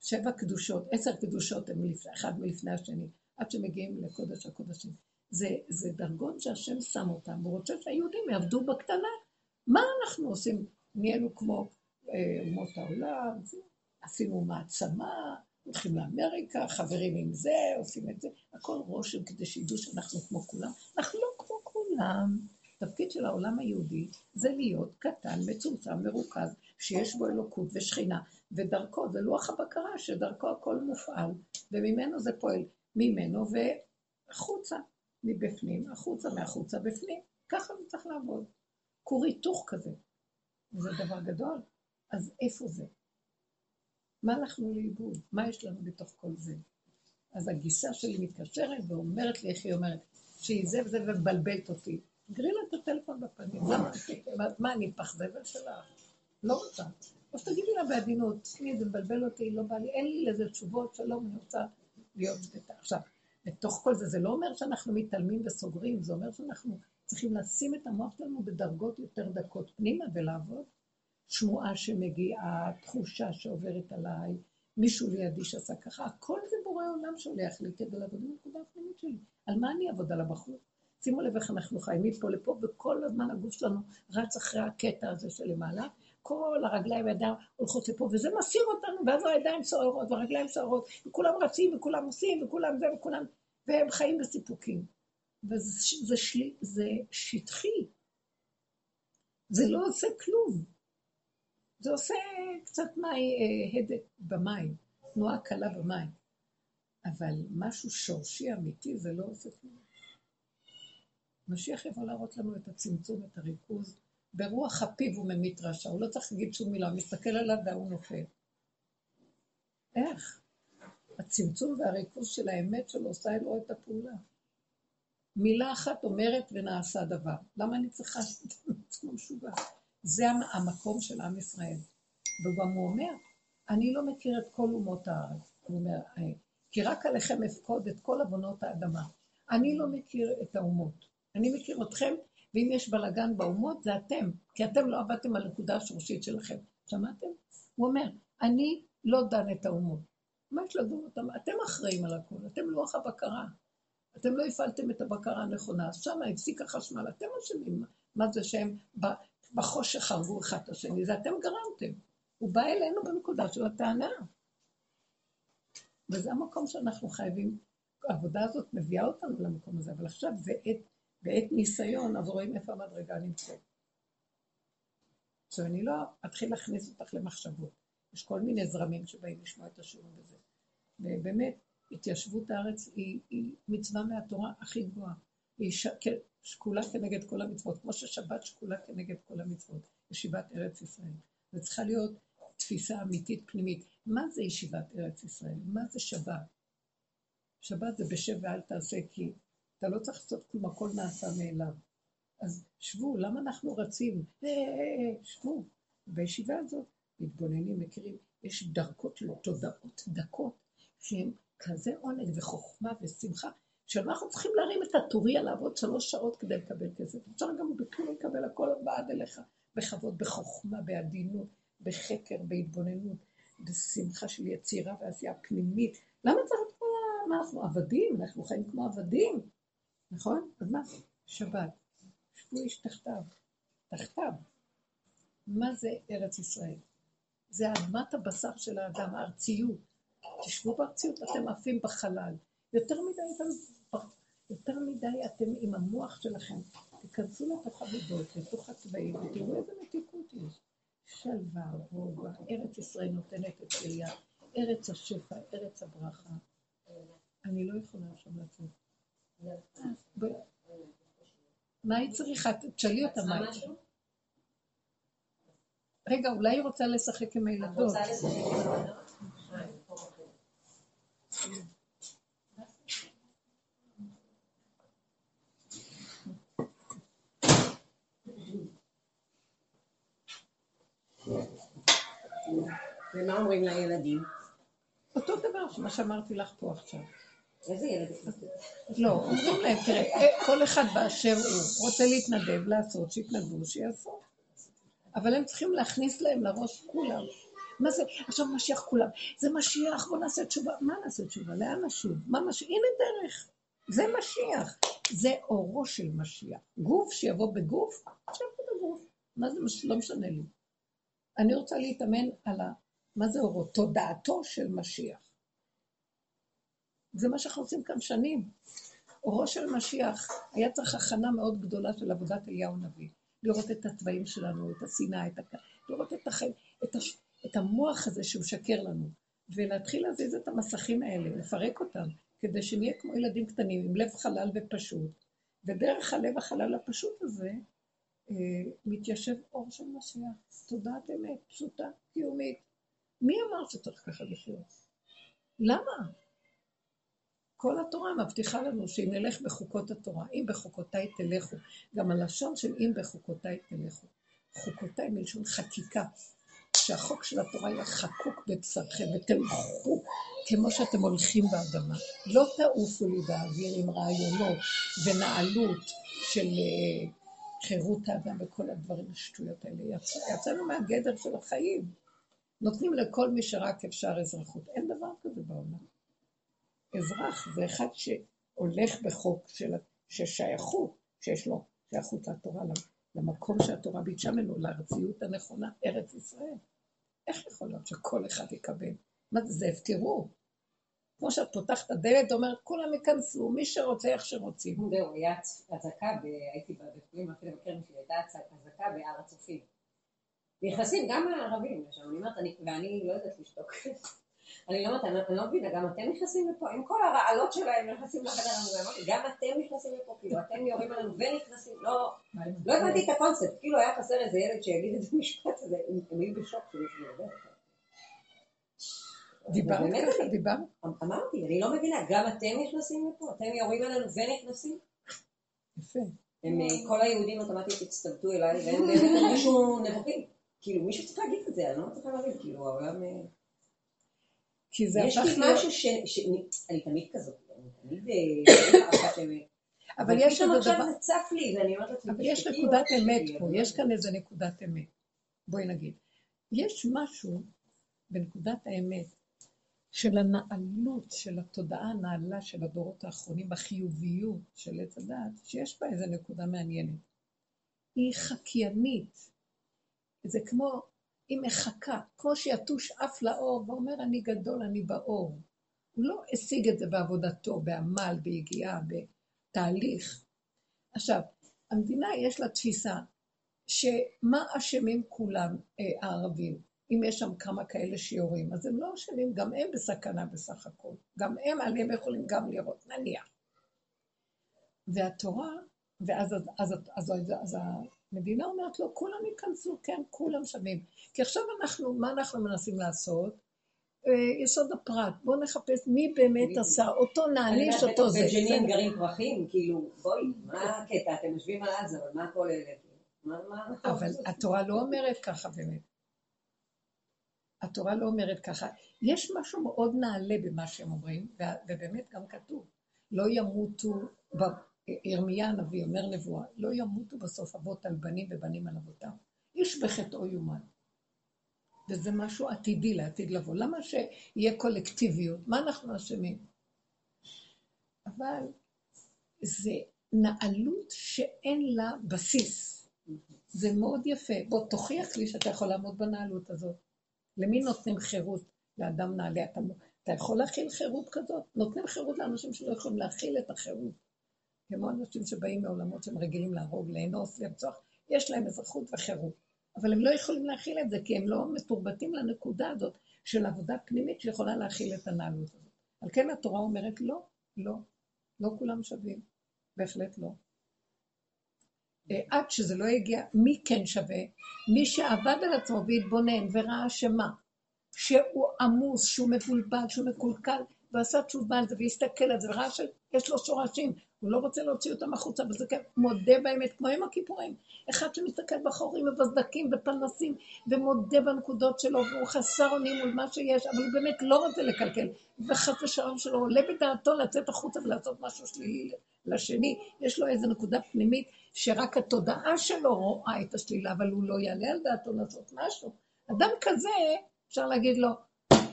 שבע קדושות, עשר קדושות הם אחד מלפני השני, עד שמגיעים לקודש הקודשים. זה, זה דרגות שהשם שם אותם, והוא רוצה שהיהודים יעבדו בקטנה. מה אנחנו עושים? נהיינו כמו אה, אומות העולם, עשינו מעצמה, הולכים לאמריקה, חברים עם זה, עושים את זה, הכל רושם כדי שידעו שאנחנו כמו כולם. אנחנו לא כמו כולם. התפקיד של העולם היהודי זה להיות קטן, מצומצם, מרוכז, שיש בו אלוקות ושכינה, ודרכו, זה לוח הבקרה, שדרכו הכל מופעל, וממנו זה פועל, ממנו והחוצה, מבפנים, החוצה, מהחוצה, בפנים. ככה זה צריך לעבוד. כור היתוך כזה. זה דבר גדול. אז איפה זה? מה הלכנו לאיבוד? מה יש לנו בתוך כל זה? אז הגיסה שלי מתקשרת ואומרת לי איך היא אומרת, שהיא זה וזה ומבלבלת אותי. גרי לה את הטלפון בפנים, למה? מה, אני פח זבל שלך? לא רוצה. אז תגידי לה בעדינות, תשמעי, זה מבלבל אותי, לא בא לי, אין לי לזה תשובות, שלום, אני רוצה להיות בטח. עכשיו, בתוך כל זה, זה לא אומר שאנחנו מתעלמים וסוגרים, זה אומר שאנחנו צריכים לשים את המוח שלנו בדרגות יותר דקות פנימה ולעבוד. שמועה שמגיעה, תחושה שעוברת עליי, מישהו לידי שעשה ככה, הכל זה בורא עולם שולח לי כדי לעבוד עם הנקודה הפנימית שלי. על מה אני אעבוד על הבחור? שימו לב איך אנחנו חיים מפה לפה, וכל הזמן הגוף שלנו רץ אחרי הקטע הזה שלמעלה, כל הרגליים והידיים הולכות לפה, וזה מסיר אותנו, ואז הידיים סוערות והרגליים סוערות, וכולם רצים וכולם עושים וכולם זה וכולם, והם חיים בסיפוקים. וזה זה שלי, זה שטחי. זה לא עושה כלום. זה עושה קצת מי, אה, הדק במים, תנועה קלה במים. אבל משהו שורשי אמיתי זה לא עושה כלום. משיח יבוא להראות לנו את הצמצום, את הריכוז. ברוח הפיו הוא ממית רשע, הוא לא צריך להגיד שום מילה, הוא מסתכל עליו והוא נופל. איך? הצמצום והריכוז של האמת שלו עושה לו את הפעולה. מילה אחת אומרת ונעשה דבר. למה אני צריכה לעצמו משוגע? זה המקום של עם ישראל. וגם הוא אומר, אני לא מכיר את כל אומות הארץ. הוא אומר, אה, כי רק עליכם אפקוד את כל עוונות האדמה. אני לא מכיר את האומות. אני מכיר אתכם, ואם יש בלאגן באומות, זה אתם, כי אתם לא עבדתם על הנקודה השורשית שלכם. שמעתם? הוא אומר, אני לא דן את האומות. מה יש לדון אותם? אתם אחראים על הכול, אתם לוח הבקרה. אתם לא הפעלתם את הבקרה הנכונה, אז שמה הפסיק החשמל, אתם אשמים. מה זה שהם בחושך הרגו אחד את השני? זה אתם גרמתם. הוא בא אלינו בנקודה של הטענה. וזה המקום שאנחנו חייבים, העבודה הזאת מביאה אותנו למקום הזה, אבל עכשיו זה עת, בעת ניסיון, אז רואים איפה המדרגה נמצאת. עכשיו אני לא אתחיל להכניס אותך למחשבות. יש כל מיני זרמים שבאים לשמוע את השיעור הזה. ובאמת, התיישבות הארץ היא, היא מצווה מהתורה הכי גבוהה. היא ש... שקולה כנגד כל המצוות, כמו ששבת שקולה כנגד כל המצוות, ישיבת ארץ ישראל. זו צריכה להיות תפיסה אמיתית פנימית. מה זה ישיבת ארץ ישראל? מה זה שבת? שבת זה בשב ואל תעשה כי אתה לא צריך לעשות כלום, הכל נעשה מאליו. אז שבו, למה אנחנו רצים? אה, אה, אה, שבו. בישיבה הזאת מתבוננים, מכירים, יש דרכות של תודעות דקות שהן כזה עונג וחוכמה ושמחה, שאנחנו צריכים להרים את הטוריה לעבוד שלוש שעות כדי לקבל כסף. אפשר גם בכלום לקבל הכל בעד אליך, בכבוד, בחוכמה, בעדינות, בחקר, בהתבוננות, בשמחה של יצירה ועשייה פנימית. למה צריך את כל ה... מה אנחנו עבדים? אנחנו חיים כמו עבדים, נכון? אז מה? שבת. שבו איש תחתיו. תחתיו. מה זה ארץ ישראל? זה אדמת הבשר של האדם, הארציות. תשבו בארציות, אתם עפים בחלל. יותר מדי אתם, יותר מדי אתם עם המוח שלכם. תיכנסו לתוך המידות, לתוך הצבעים, ותראו איזה מתיקות יש. שלווה, רוגע, ארץ ישראל נותנת את עליה, ארץ השפע, ארץ הברכה. אני לא יכולה עכשיו לצאת. מה היא צריכה? תשאלי אותה מה היא צריכה. רגע, אולי היא רוצה לשחק עם הילדות. ומה אומרים לילדים? אותו דבר, מה שאמרתי לך פה עכשיו. איזה ילדים? לא, אומרים להם, תראה, כל אחד באשר הוא רוצה להתנדב, לעשות, שיתנדבו, שיעשו. אבל הם צריכים להכניס להם לראש כולם. מה זה, עכשיו משיח כולם, זה משיח, בוא נעשה תשובה. מה נעשה תשובה? לאן נשוב? מה משיח? הנה דרך. זה משיח. זה אורו של משיח. גוף שיבוא בגוף, עכשיו בגוף. מה זה, לא משנה לי. אני רוצה להתאמן על ה... מה זה אורו? תודעתו של משיח. זה מה שאנחנו עושים כאן שנים. אורו של משיח היה צריך הכנה מאוד גדולה של עבודת אליהו הנביא. לראות את התוואים שלנו, את השנאה, את הכ... לראות את, החיים, את, הש... את המוח הזה שהוא משקר לנו, ולהתחיל להזיז את המסכים האלה, לפרק אותם, כדי שנהיה כמו ילדים קטנים, עם לב חלל ופשוט, ודרך הלב החלל הפשוט הזה, אה, מתיישב אור של משיח, תודעת אמת, פשוטה, קיומית. מי אמר שצריך ככה לחיות? למה? כל התורה מבטיחה לנו שאם נלך בחוקות התורה, אם בחוקותיי תלכו, גם הלשון של אם בחוקותיי תלכו. חוקותיי מלשון חקיקה, שהחוק של התורה יהיה חקוק בבשרכם ותלכו כמו שאתם הולכים באדמה. לא תעופו לי באוויר עם רעיונות ונעלות של אה, חירות האדם וכל הדברים השטויות האלה. יצא, יצאנו מהגדר של החיים. נותנים לכל מי שרק אפשר אזרחות. אין דבר כזה בעולם. אזרח זה אחד שהולך בחוק של, שייכות, שיש לו שייכות לתורה, למקום שהתורה ביקשה ממנו, לארציות הנכונה, ארץ ישראל. איך יכול להיות שכל אחד יקבל? מה זה, זה הפקרות. כמו שאת פותחת את הדלת, אומרת, כולם ייכנסו, מי שרוצה, איך שרוצים. זהו, היה אזעקה, הייתי חולים, הלכתי לבקר שלי, הייתה אזעקה בהר הצופים. נכנסים גם הערבים אני אומרת, ואני לא יודעת לשתוק. אני לא אני לא מבינה, גם אתם נכנסים לפה, עם כל הרעלות שלהם נכנסים לחדר המוגן, גם אתם נכנסים לפה, כאילו אתם יורים עלינו ונכנסים, לא, לא הבנתי את הקונספט, כאילו היה חסר איזה ילד שיגיד את המשפט הזה, הם היו בשוק שמישהו מדבר. דיברת ככה, דיברת? אמרתי, אני לא מבינה, גם אתם נכנסים לפה, אתם יורים עלינו ונכנסים? יפה. אה, כל היהודים אוטומטית הצטוותו אליי, והם באמת הרגישו נבוכים. כאילו, מישהו צריך להגיד את זה, אני לא מצליחה להבין, כאילו, העולם... כי זה יש הפך לי להיות... משהו ש... אני תמיד כזאת, אני תמיד... אה, אמת. אבל יש פתאום איזה עכשיו דבר... זה צף לי, ואני אומרת לעצמי, אבל יש נקודת לא אמת פה, יש כאן איזה נקודת אמת. בואי נגיד. יש משהו בנקודת האמת של הנעלות, של התודעה הנעלה של הדורות האחרונים, בחיוביות של עץ הדעת, שיש בה איזה נקודה מעניינת. היא חקיינית. זה כמו, היא מחכה, כמו שיתוש עף לאור ואומר, אני גדול, אני באור. הוא לא השיג את זה בעבודתו, בעמל, ביגיעה, בתהליך. עכשיו, המדינה יש לה תפיסה שמה אשמים כולם אה, הערבים, אם יש שם כמה כאלה שיורים, אז הם לא אשמים, גם הם בסכנה בסך הכל. גם הם, עליהם יכולים גם לראות, נניח. והתורה, ואז אז, אז, אז, אז, אז המדינה אומרת לו, כולם ייכנסו, כן, כולם שווים. כי עכשיו אנחנו, מה אנחנו מנסים לעשות? אה, יסוד הפרט, בואו נחפש מי באמת עשה, אותו אני נעניש אותו זה. בג'נין בסדר. גרים פרחים, כאילו, בואי, מה הקטע? אתם יושבים על עזה, אבל מה כל אלה? אבל התורה לא אומרת ככה באמת. התורה לא אומרת ככה. יש משהו מאוד נעלה במה שהם אומרים, ובאמת גם כתוב, לא ימותו, ירמיה הנביא אומר נבואה, לא ימותו בסוף אבות על בנים ובנים על אבותם. איש בחטאו יומן. וזה משהו עתידי לעתיד לבוא. למה שיהיה קולקטיביות? מה אנחנו אשמים? אבל זה נעלות שאין לה בסיס. זה מאוד יפה. בוא, תוכיח לי שאתה יכול לעמוד בנעלות הזאת. למי נותנים חירות? לאדם נעלה. אתה, אתה יכול להכיל חירות כזאת? נותנים חירות לאנשים שלא יכולים להכיל את החירות. כמו אנשים שבאים מעולמות שהם רגילים להרוג, לאנוס, לרצוח, יש להם אזרחות וחירות. אבל הם לא יכולים להכיל את זה, כי הם לא מתורבתים לנקודה הזאת של עבודה פנימית שיכולה להכיל את הנעלות הזאת. על כן התורה אומרת לא, לא, לא כולם שווים, בהחלט לא. אה, עד שזה לא יגיע, מי כן שווה? מי שעבד על עצמו והתבונן וראה שמה? שהוא עמוס, שהוא מבולבל, שהוא מקולקל, ועשה תשובה על זה והסתכל על זה וראה שיש לו שורשים, הוא לא רוצה להוציא אותם החוצה, וזה כן, מודה באמת, כמו עם הכיפורים. אחד שמסתכל בחורים ובסדקים ופנסים, ומודה בנקודות שלו, והוא חסר אונים מול מה שיש, אבל הוא באמת לא רוצה לקלקל. וחס ושלום שלו עולה בדעתו לצאת החוצה ולעשות משהו שלילי לשני. יש לו איזו נקודה פנימית שרק התודעה שלו רואה את השלילה, אבל הוא לא יעלה על דעתו לעשות משהו. אדם כזה, אפשר להגיד לו,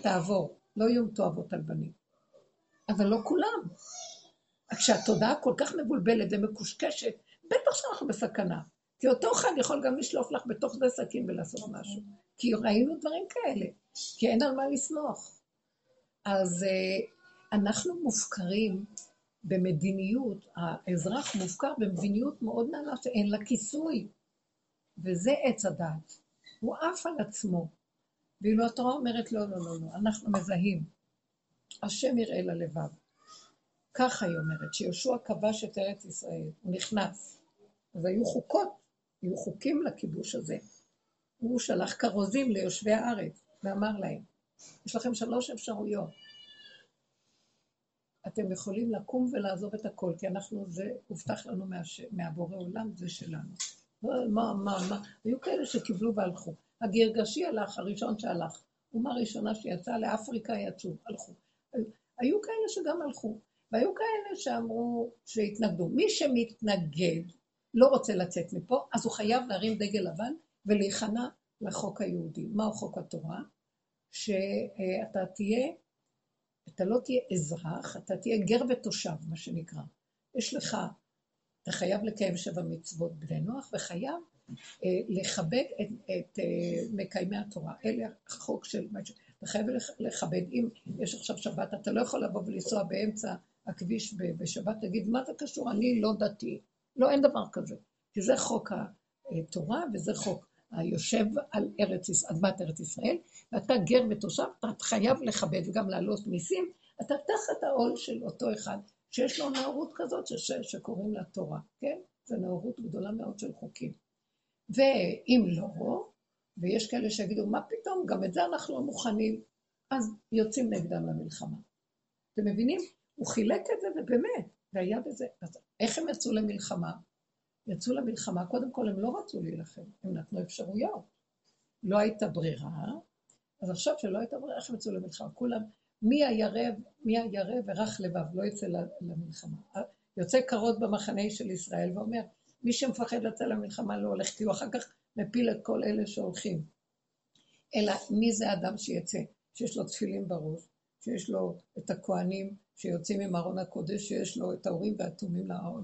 תעבור, לא יומתו אבות על בנים. אבל לא כולם. כשהתודעה כל כך מבולבלת ומקושקשת, בטח שאנחנו בסכנה. כי אותו אחד יכול גם לשלוף לך בתוך זה סכין ולעשות משהו. כי ראינו דברים כאלה, כי אין על מה לסמוך. אז uh, אנחנו מופקרים במדיניות, האזרח מופקר במדיניות מאוד נעלה שאין לה כיסוי. וזה עץ הדעת. הוא עף על עצמו. ואילו התורה אומרת, לא, לא, לא, לא, אנחנו מזהים. השם יראה ללבב. ככה היא אומרת, שיהושע כבש את ארץ ישראל, הוא נכנס. אז היו חוקות, היו חוקים לכיבוש הזה. הוא שלח כרוזים ליושבי הארץ, ואמר להם, יש לכם שלוש אפשרויות. אתם יכולים לקום ולעזוב את הכל, כי אנחנו, זה הובטח לנו מהש... מהבורא עולם, זה שלנו. מה, מה, מה, היו כאלה שקיבלו והלכו. הגרגשי הלך, הראשון שהלך. אומה ראשונה שיצאה לאפריקה יצאו, הלכו. היו כאלה שגם הלכו. והיו כאלה שאמרו, שהתנגדו. מי שמתנגד, לא רוצה לצאת מפה, אז הוא חייב להרים דגל לבן ולהיכנע לחוק היהודי. מהו חוק התורה? שאתה תהיה, אתה לא תהיה אזרח, אתה תהיה גר ותושב, מה שנקרא. יש לך, אתה חייב לקיים שבע מצוות בני נוח, וחייב אה, לכבד את, את אה, מקיימי התורה. אלה החוק של. אתה חייב לכבד. אם יש עכשיו שבת, אתה לא יכול לבוא ולנסוע באמצע הכביש בשבת, תגיד, מה זה קשור? אני לא דתי. לא, אין דבר כזה. כי זה חוק התורה וזה חוק. היושב על ארץ, אדמת ארץ ישראל, ואתה גר ותושב, אתה חייב לכבד וגם להעלות מיסים, אתה תחת העול של אותו אחד, שיש לו נאורות כזאת ש- שקוראים לה תורה, כן? זו נאורות גדולה מאוד של חוקים. ואם לא, ויש כאלה שיגידו, מה פתאום, גם את זה אנחנו לא מוכנים, אז יוצאים נגדם למלחמה. אתם מבינים? הוא חילק את זה, ובאמת, והיה בזה. אז איך הם יצאו למלחמה? יצאו למלחמה, קודם כל הם לא רצו להילחם, הם נתנו אפשרויות. לא הייתה ברירה, אז עכשיו שלא הייתה ברירה, איך הם יצאו למלחמה? כולם, מי הירא, מי הירא ורך לבב, לא יצא למלחמה. יוצא קרות במחנה של ישראל ואומר, מי שמפחד לצאת למלחמה לא הולך, כי הוא אחר כך מפיל את כל אלה שהולכים. אלא מי זה האדם שיצא, שיש לו תפילין בראש, שיש לו את הכוהנים שיוצאים עם ארון הקודש, שיש לו את ההורים והתומים לארון,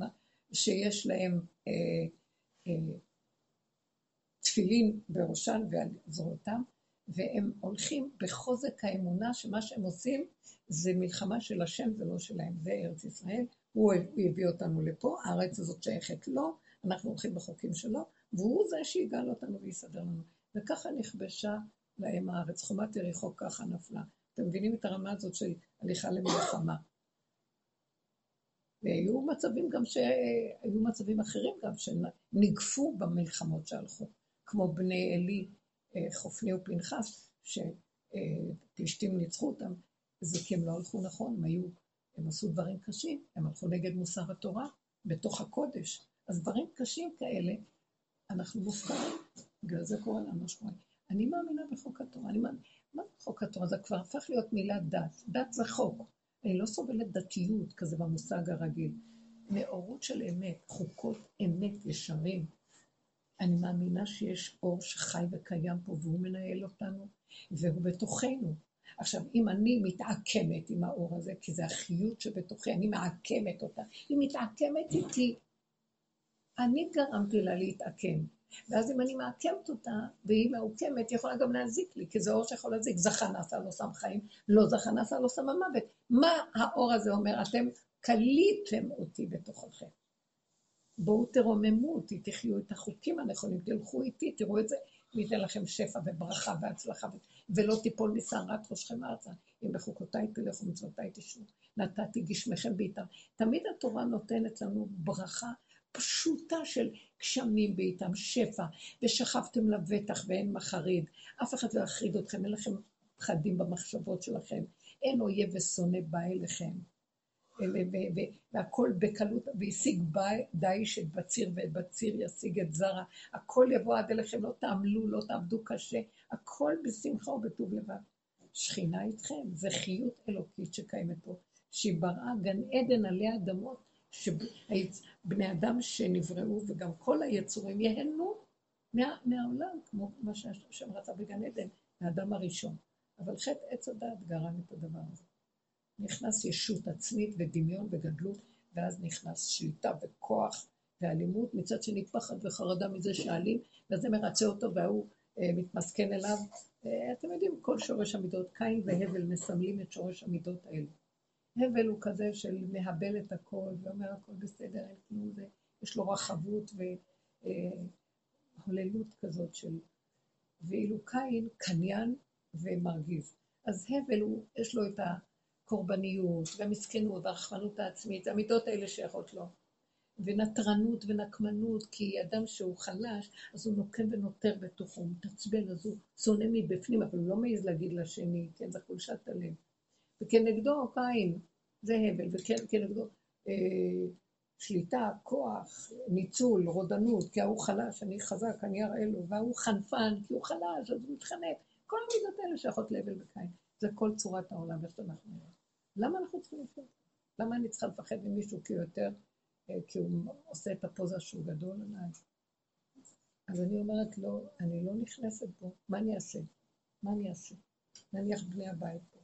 שיש להם אה, אה, תפילין בראשן ועל זרועותם, והם הולכים בחוזק האמונה שמה שהם עושים זה מלחמה של השם ולא שלהם, זה ארץ ישראל, הוא הביא אותנו לפה, הארץ הזאת שייכת לו, אנחנו הולכים בחוקים שלו, והוא זה שיגאל אותנו ויסדר לנו. וככה נכבשה להם הארץ, חומת יריחו ככה נפלה. אתם מבינים את הרמה הזאת של הליכה למלחמה. והיו מצבים גם ש... היו מצבים אחרים גם שניגפו במלחמות שהלכו, כמו בני עלי, אה, חופני ופנחס, שפלישתים ניצחו אותם, זה כי הם לא הלכו נכון, הם היו, הם עשו דברים קשים, הם הלכו נגד מוסר התורה, בתוך הקודש. אז דברים קשים כאלה, אנחנו מופקרים, בגלל זה קורה לנו שבועיים. אני מאמינה בחוק התורה, אני מאמינה, מה חוק התורה? זה כבר הפך להיות מילת דת, דת זה חוק. אני לא סובלת דתיות כזה במושג הרגיל. נאורות של אמת, חוקות אמת ישרים. אני מאמינה שיש אור שחי וקיים פה והוא מנהל אותנו והוא בתוכנו. עכשיו, אם אני מתעקמת עם האור הזה, כי זה החיות שבתוכי, אני מעקמת אותה, היא מתעקמת איתי. אני גרמתי לה להתעקם. ואז אם אני מעקמת אותה, והיא מעוקמת, היא יכולה גם להזיק לי, כי זה אור שיכול להזיק. זכה נעשה לא שם חיים, לא זכה נעשה לא שם המוות. מה האור הזה אומר? אתם כליתם אותי בתוככם. בואו תרוממו אותי, תחיו את החוקים הנכונים, תלכו איתי, תראו את זה, ניתן לכם שפע וברכה והצלחה, ולא תיפול משערת ראשכם ארצה. אם בחוקותיי תלכו מצוותיי תשמעו, נתתי גשמכם בעיתם. תמיד התורה נותנת לנו ברכה פשוטה של גשמים בעיתם, שפע, ושכבתם לבטח ואין מחריד. אף אחד לא יחריד אתכם, אין לכם פחדים במחשבות שלכם. אין אויב ושונא בא אליכם. והכל בקלות, והשיג דיש את בציר ואת בציר ישיג את זרע. הכל יבוא עד אליכם, לא תעמלו, לא תעבדו קשה, הכל בשמחה ובטוב לבד. שכינה איתכם, זה חיות אלוקית שקיימת פה, שהיא בראה גן עדן עלי אדמות, שבני אדם שנבראו וגם כל היצורים ייהנו מה, מהעולם, כמו מה שהשם רצה בגן עדן, האדם הראשון. אבל חטא עץ הדעת גרם את הדבר הזה. נכנס ישות עצמית ודמיון וגדלות, ואז נכנס שליטה וכוח ואלימות, מצד שני פחד וחרדה מזה שאלים, ואז זה מרצה אותו וההוא אה, מתמסכן אליו. אה, אתם יודעים, כל שורש המידות, קין והבל מסמלים את שורש המידות האלה. הבל הוא כזה של מהבל את הכל, ואומר הכל בסדר, אין כלום זה, יש לו רחבות והוללות אה, כזאת של... ואילו קין קניין ומרגיז. אז הבל הוא, יש לו את הקורבניות והמסכנות והרחמנות העצמית, המידות האלה שייכות לו. ונטרנות ונקמנות, כי אדם שהוא חלש, אז הוא נוקם ונותר בתוכו, הוא מתעצבן, אז הוא שונא מבפנים, אבל הוא לא מעז להגיד לשני, כן, זה חולשת הלב. וכנגדו קין, זה הבל, וכנגדו אה, שליטה, כוח, ניצול, רודנות, כי ההוא חלש, אני חזק, אני אראה לו, וההוא חנפן, כי הוא חלש, אז הוא מתחנף. כל המידות האלה שייכות להבל וקין. זה כל צורת העולם, איך שאנחנו נראה. למה אנחנו צריכים לפחד? למה אני צריכה לפחד ממישהו כי הוא יותר, אה, כי הוא עושה את הפוזה שהוא גדול עליי? אז אני אומרת לו, לא, אני לא נכנסת פה, מה אני אעשה? מה אני אעשה? נניח בני הבית פה.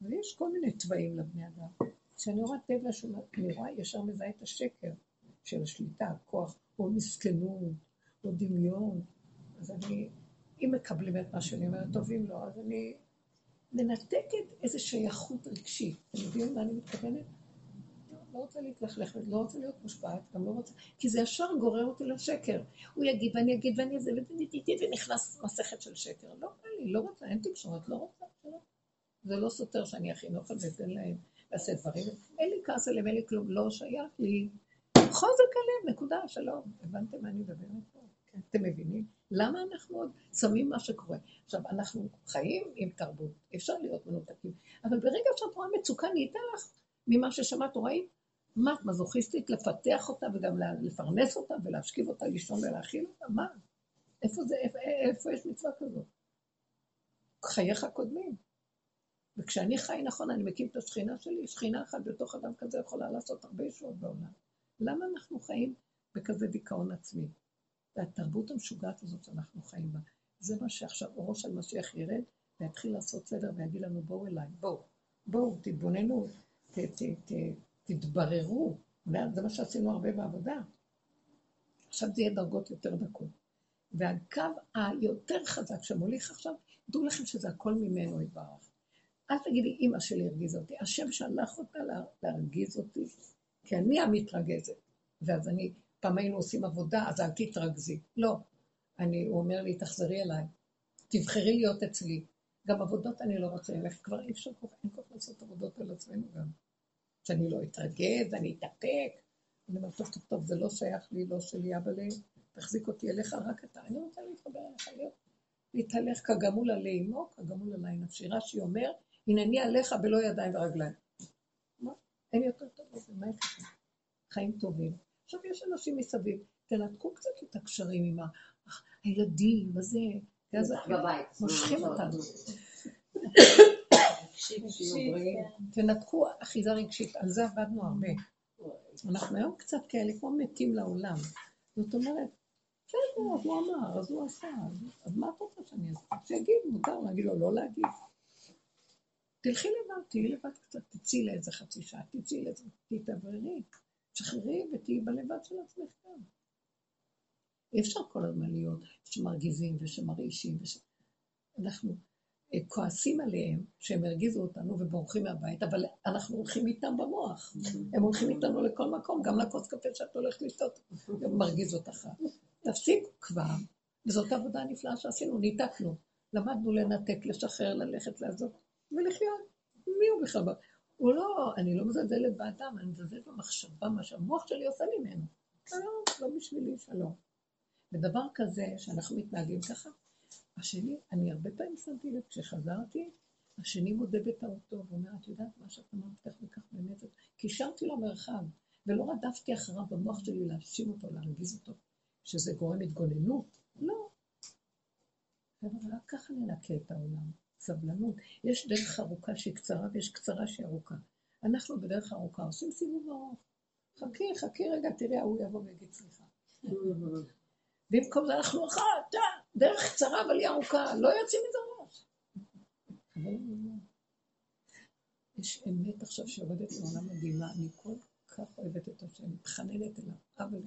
ויש כל מיני תוואים לבני אדם. כשאני רואה טבע אני רואה ישר מזהה את השקר של השליטה, הכוח, או מסכנות, או דמיון. אז אני, אם מקבלים את מה שאני אומרת, טובים לו, אז אני מנתקת איזו שייכות רגשית. אתם מבינים מה אני מתכוונת? לא רוצה להתלכלך, לא רוצה להיות מושפעת, גם לא רוצה, כי זה ישר גורר אותי לשקר. הוא יגיד ואני אגיד ואני אזה, ונכנס מסכת של שקר. לא בא לי, לא רוצה, אין תקשורת, לא רוצה. לא. זה לא סותר שאני הכי נוכל ואתן להם לעשות דברים. אין לי כעס עליהם, אין לי כלום, לא שייך לי. חוזק עליהם, נקודה, שלום. הבנתם מה אני מדברת פה? כן. אתם מבינים? למה אנחנו עוד שמים מה שקורה? עכשיו, אנחנו חיים עם תרבות, אפשר להיות מנותקים, אבל ברגע שאת רואה מצוקה, נהייתה לך ממה ששמעת, רואים? מה, את מזוכיסטית לפתח אותה וגם לפרנס אותה ולהשכיב אותה לישון ולהאכיל אותה? מה? איפה זה, איפה, איפה יש מצווה כזאת? חייך קודמים. וכשאני חי נכון, אני מקים את השכינה שלי, שכינה אחת בתוך אדם כזה יכולה לעשות הרבה ישועות בעולם. למה אנחנו חיים בכזה דיכאון עצמי? והתרבות המשוגעת הזאת שאנחנו חיים בה, זה מה שעכשיו אורו של משיח ירד ויתחיל לעשות סדר ויגיד לנו בואו אליי, בואו, בואו, תתבוננו, ת, ת, ת, תתבררו. זה מה שעשינו הרבה בעבודה. עכשיו זה יהיה דרגות יותר דקות. והקו היותר חזק שמוליך עכשיו, דעו לכם שזה הכל ממנו יתברך. אל תגידי, אימא שלי הרגיזה אותי. השם שלח אותה להרגיז אותי, כי אני המתרגזת. ואז אני פעם היינו עושים עבודה, אז אל תתרכזי. לא. אני, הוא אומר לי, תחזרי אליי, תבחרי להיות אצלי. גם עבודות אני לא רוצה ללכת, כבר אי אפשר כל כך לעשות עבודות על עצמנו גם. שאני לא אתרגז, אני אתאפק. אני אומרת, טוב, טוב, טוב, זה לא שייך לי, לא שלי, אבא לי, תחזיק אותי אליך, רק אתה. אני רוצה להתחבר אליך, להיות. להתהלך כגמול עלי אמו, כגמול עלי נפשי. רש"י אומר, הנני עליך בלא ידיים ורגליים. מה? אין יותר טוב מזה, מה יש לכם? חיים טובים. עכשיו יש אנשים מסביב, תנתקו קצת את הקשרים עם הילדים וזה, ואז מושכים אותנו. תנתקו אחיזה רגשית, על זה עבדנו הרבה. אנחנו היום קצת כאלה, כמו מתים לעולם. זאת אומרת, בסדר, אז הוא אמר, אז הוא עשה, אז מה את רוצה שאני אעשה? שיגיד, מותר להגיד לו לא להגיד. תלכי לבד, תהיי לבד קצת, תצאי לאיזה חצי שעה, תצאי לאיזה, תתאווררי. תשחררי ותהיי בלבד של עצמך גם. אי אפשר כל הזמן להיות שמרגיזים ושמרעישים, וש... אנחנו אה, כועסים עליהם שהם הרגיזו אותנו ובורחים מהבית, אבל אנחנו הולכים איתם במוח. הם הולכים איתנו לכל מקום, גם לכוס קפה שאת הולכת לשתות, הם מרגיז אותך. תפסיקו כבר, וזאת עבודה נפלאה שעשינו, ניתקנו. למדנו לנתק, לשחרר, ללכת, לעזוב ולחיות. מי הוא בכלל? הוא לא, אני לא מזלזלת באדם, אני מזלזלת במחשבה, מה שהמוח שלי עושה ממנו. שלום, לא בשבילי, שלום. ודבר כזה, שאנחנו מתנהגים ככה, השני, אני הרבה פעמים שמתי לב, כשחזרתי, השני מודה בטעותו, ואומר, את יודעת מה שאת אמרת כך וכך באמת, קישרתי לו מרחב, ולא רדפתי אחריו במוח שלי להאשים אותו, להרגיז אותו, שזה גורם התגוננות. לא. רק ככה ננקה את העולם. סבלנות. יש דרך ארוכה שהיא קצרה ויש קצרה שהיא ארוכה. אנחנו בדרך ארוכה עושים סיבוב ארוך. חכי, חכי רגע, תראה, ההוא יבוא ויגיד סליחה. במקום זה אנחנו אחת, דרך קצרה אבל היא ארוכה, לא יוצאים מזה ראש. יש אמת עכשיו שיורדת לעולם מדהימה, אני כל כך אוהבת את השם, מתחננת אליו, אבל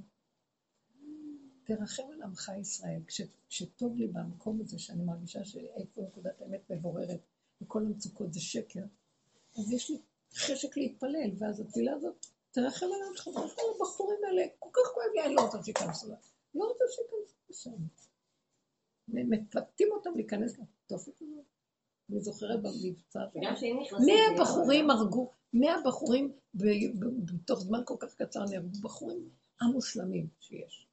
תרחם על עמך ישראל. כש, כשטוב לי במקום הזה, שאני מרגישה שאיפה נקודת האמת מבוררת, וכל המצוקות זה שקר, אז יש לי חשק להתפלל, ואז התפילה הזאת, תרחם עליהם, תרחם על הבחורים האלה, כל כך כואב לי, אני לא רוצה שייכנסו לה. לא רוצה שייכנסו לשם. מפתים אותם להיכנס לתופת הזאת. אני זוכרת במבצע, מאה בחורים הרגו, מאה בחורים בתוך זמן כל כך קצר נהרגו בחורים המושלמים שיש.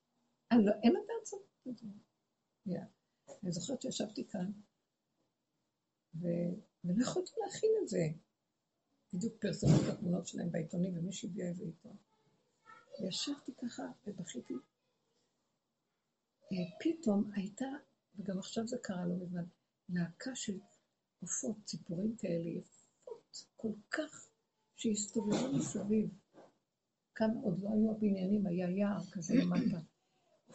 לא, אין לדעת סבבה את זה. אני זוכרת שישבתי כאן, ולא יכולתי להכין את זה. בדיוק פרסמו את התמונות שלהם בעיתונים, ומישהו הביאה איזה עיתון. וישבתי ככה ובכיתי. אה, פתאום הייתה, וגם עכשיו זה קרה לא מזמן, להקה של עופות, ציפורים כאלה יפות, כל כך, שהסתובבו מסביב. כאן עוד לא היו הבניינים, היה יער כזה למטה.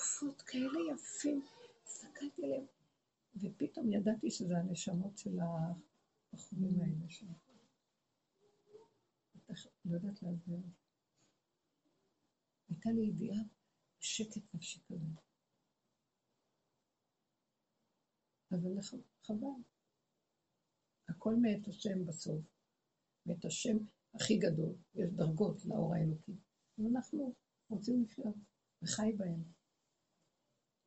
עופות כאלה יפים, הסתכלתי עליהם, ופתאום ידעתי שזה הנשמות של החומים האלה שם. לא יודעת להסביר. הייתה לי ידיעה, שקט נפשי כזה. אבל חבל. הכל מאת השם בסוף. מאת השם הכי גדול, יש דרגות לאור האלוקי. ואנחנו רוצים לחיות וחי בהם.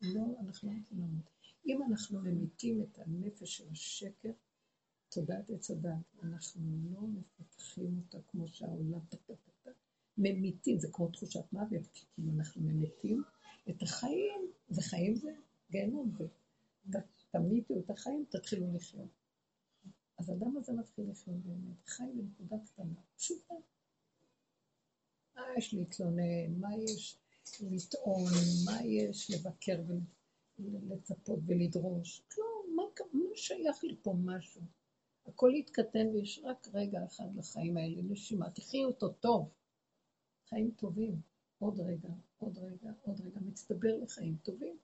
לא, אנחנו לא רוצים למות. אם אנחנו ממיתים את הנפש של השקר, תודעת עץ הדת, אנחנו לא מפתחים אותה כמו שהעולם, ממיתים, זה כמו תחושת מוות, כי כאילו אנחנו ממיתים את החיים, וחיים זה גיהנום, תמיתו את החיים, תתחילו לחיות. אז האדם הזה מתחיל לחיות באמת, חי בנקודה קטנה, פשוטה. מה יש להתלונן, מה יש לטעון, מה יש לבקר ולצפות ולדרוש? כלום, מה, מה שייך לי פה משהו? הכל יתקטן ויש רק רגע אחד לחיים האלה, נשימה, תחיו אותו טוב. חיים טובים, עוד רגע, עוד רגע, עוד רגע, מצטבר לחיים טובים.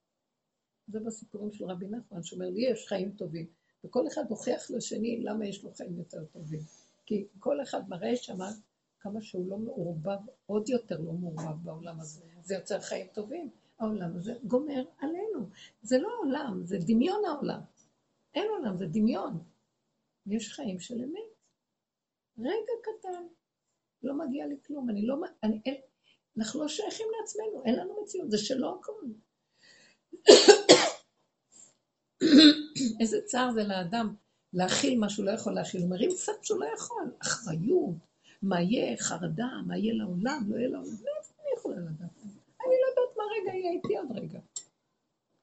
זה בסיפורים של רבי נחמן, שאומר לי יש חיים טובים. וכל אחד הוכיח לשני למה יש לו חיים יותר טובים. כי כל אחד מראה שמה כמה שהוא לא מעורבב, עוד יותר לא מעורבב בעולם הזה. זה יוצר חיים טובים. העולם הזה גומר עלינו. זה לא עולם, זה דמיון העולם. אין עולם, זה דמיון. יש חיים של אמת. רגע קטן, לא מגיע לי כלום. אני לא... אני, אין, אנחנו לא שייכים לעצמנו, אין לנו מציאות, זה שלא הכל. איזה צער זה לאדם להכיל מה שהוא לא יכול להכיל. הוא מרים קצת שהוא לא יכול. אחריות, מה יהיה, חרדה, מה יהיה לעולם, לא יהיה לעולם. מאיפה אני יכולה לדעת? אני לא יודעת מה רגע יהיה איתי עוד רגע.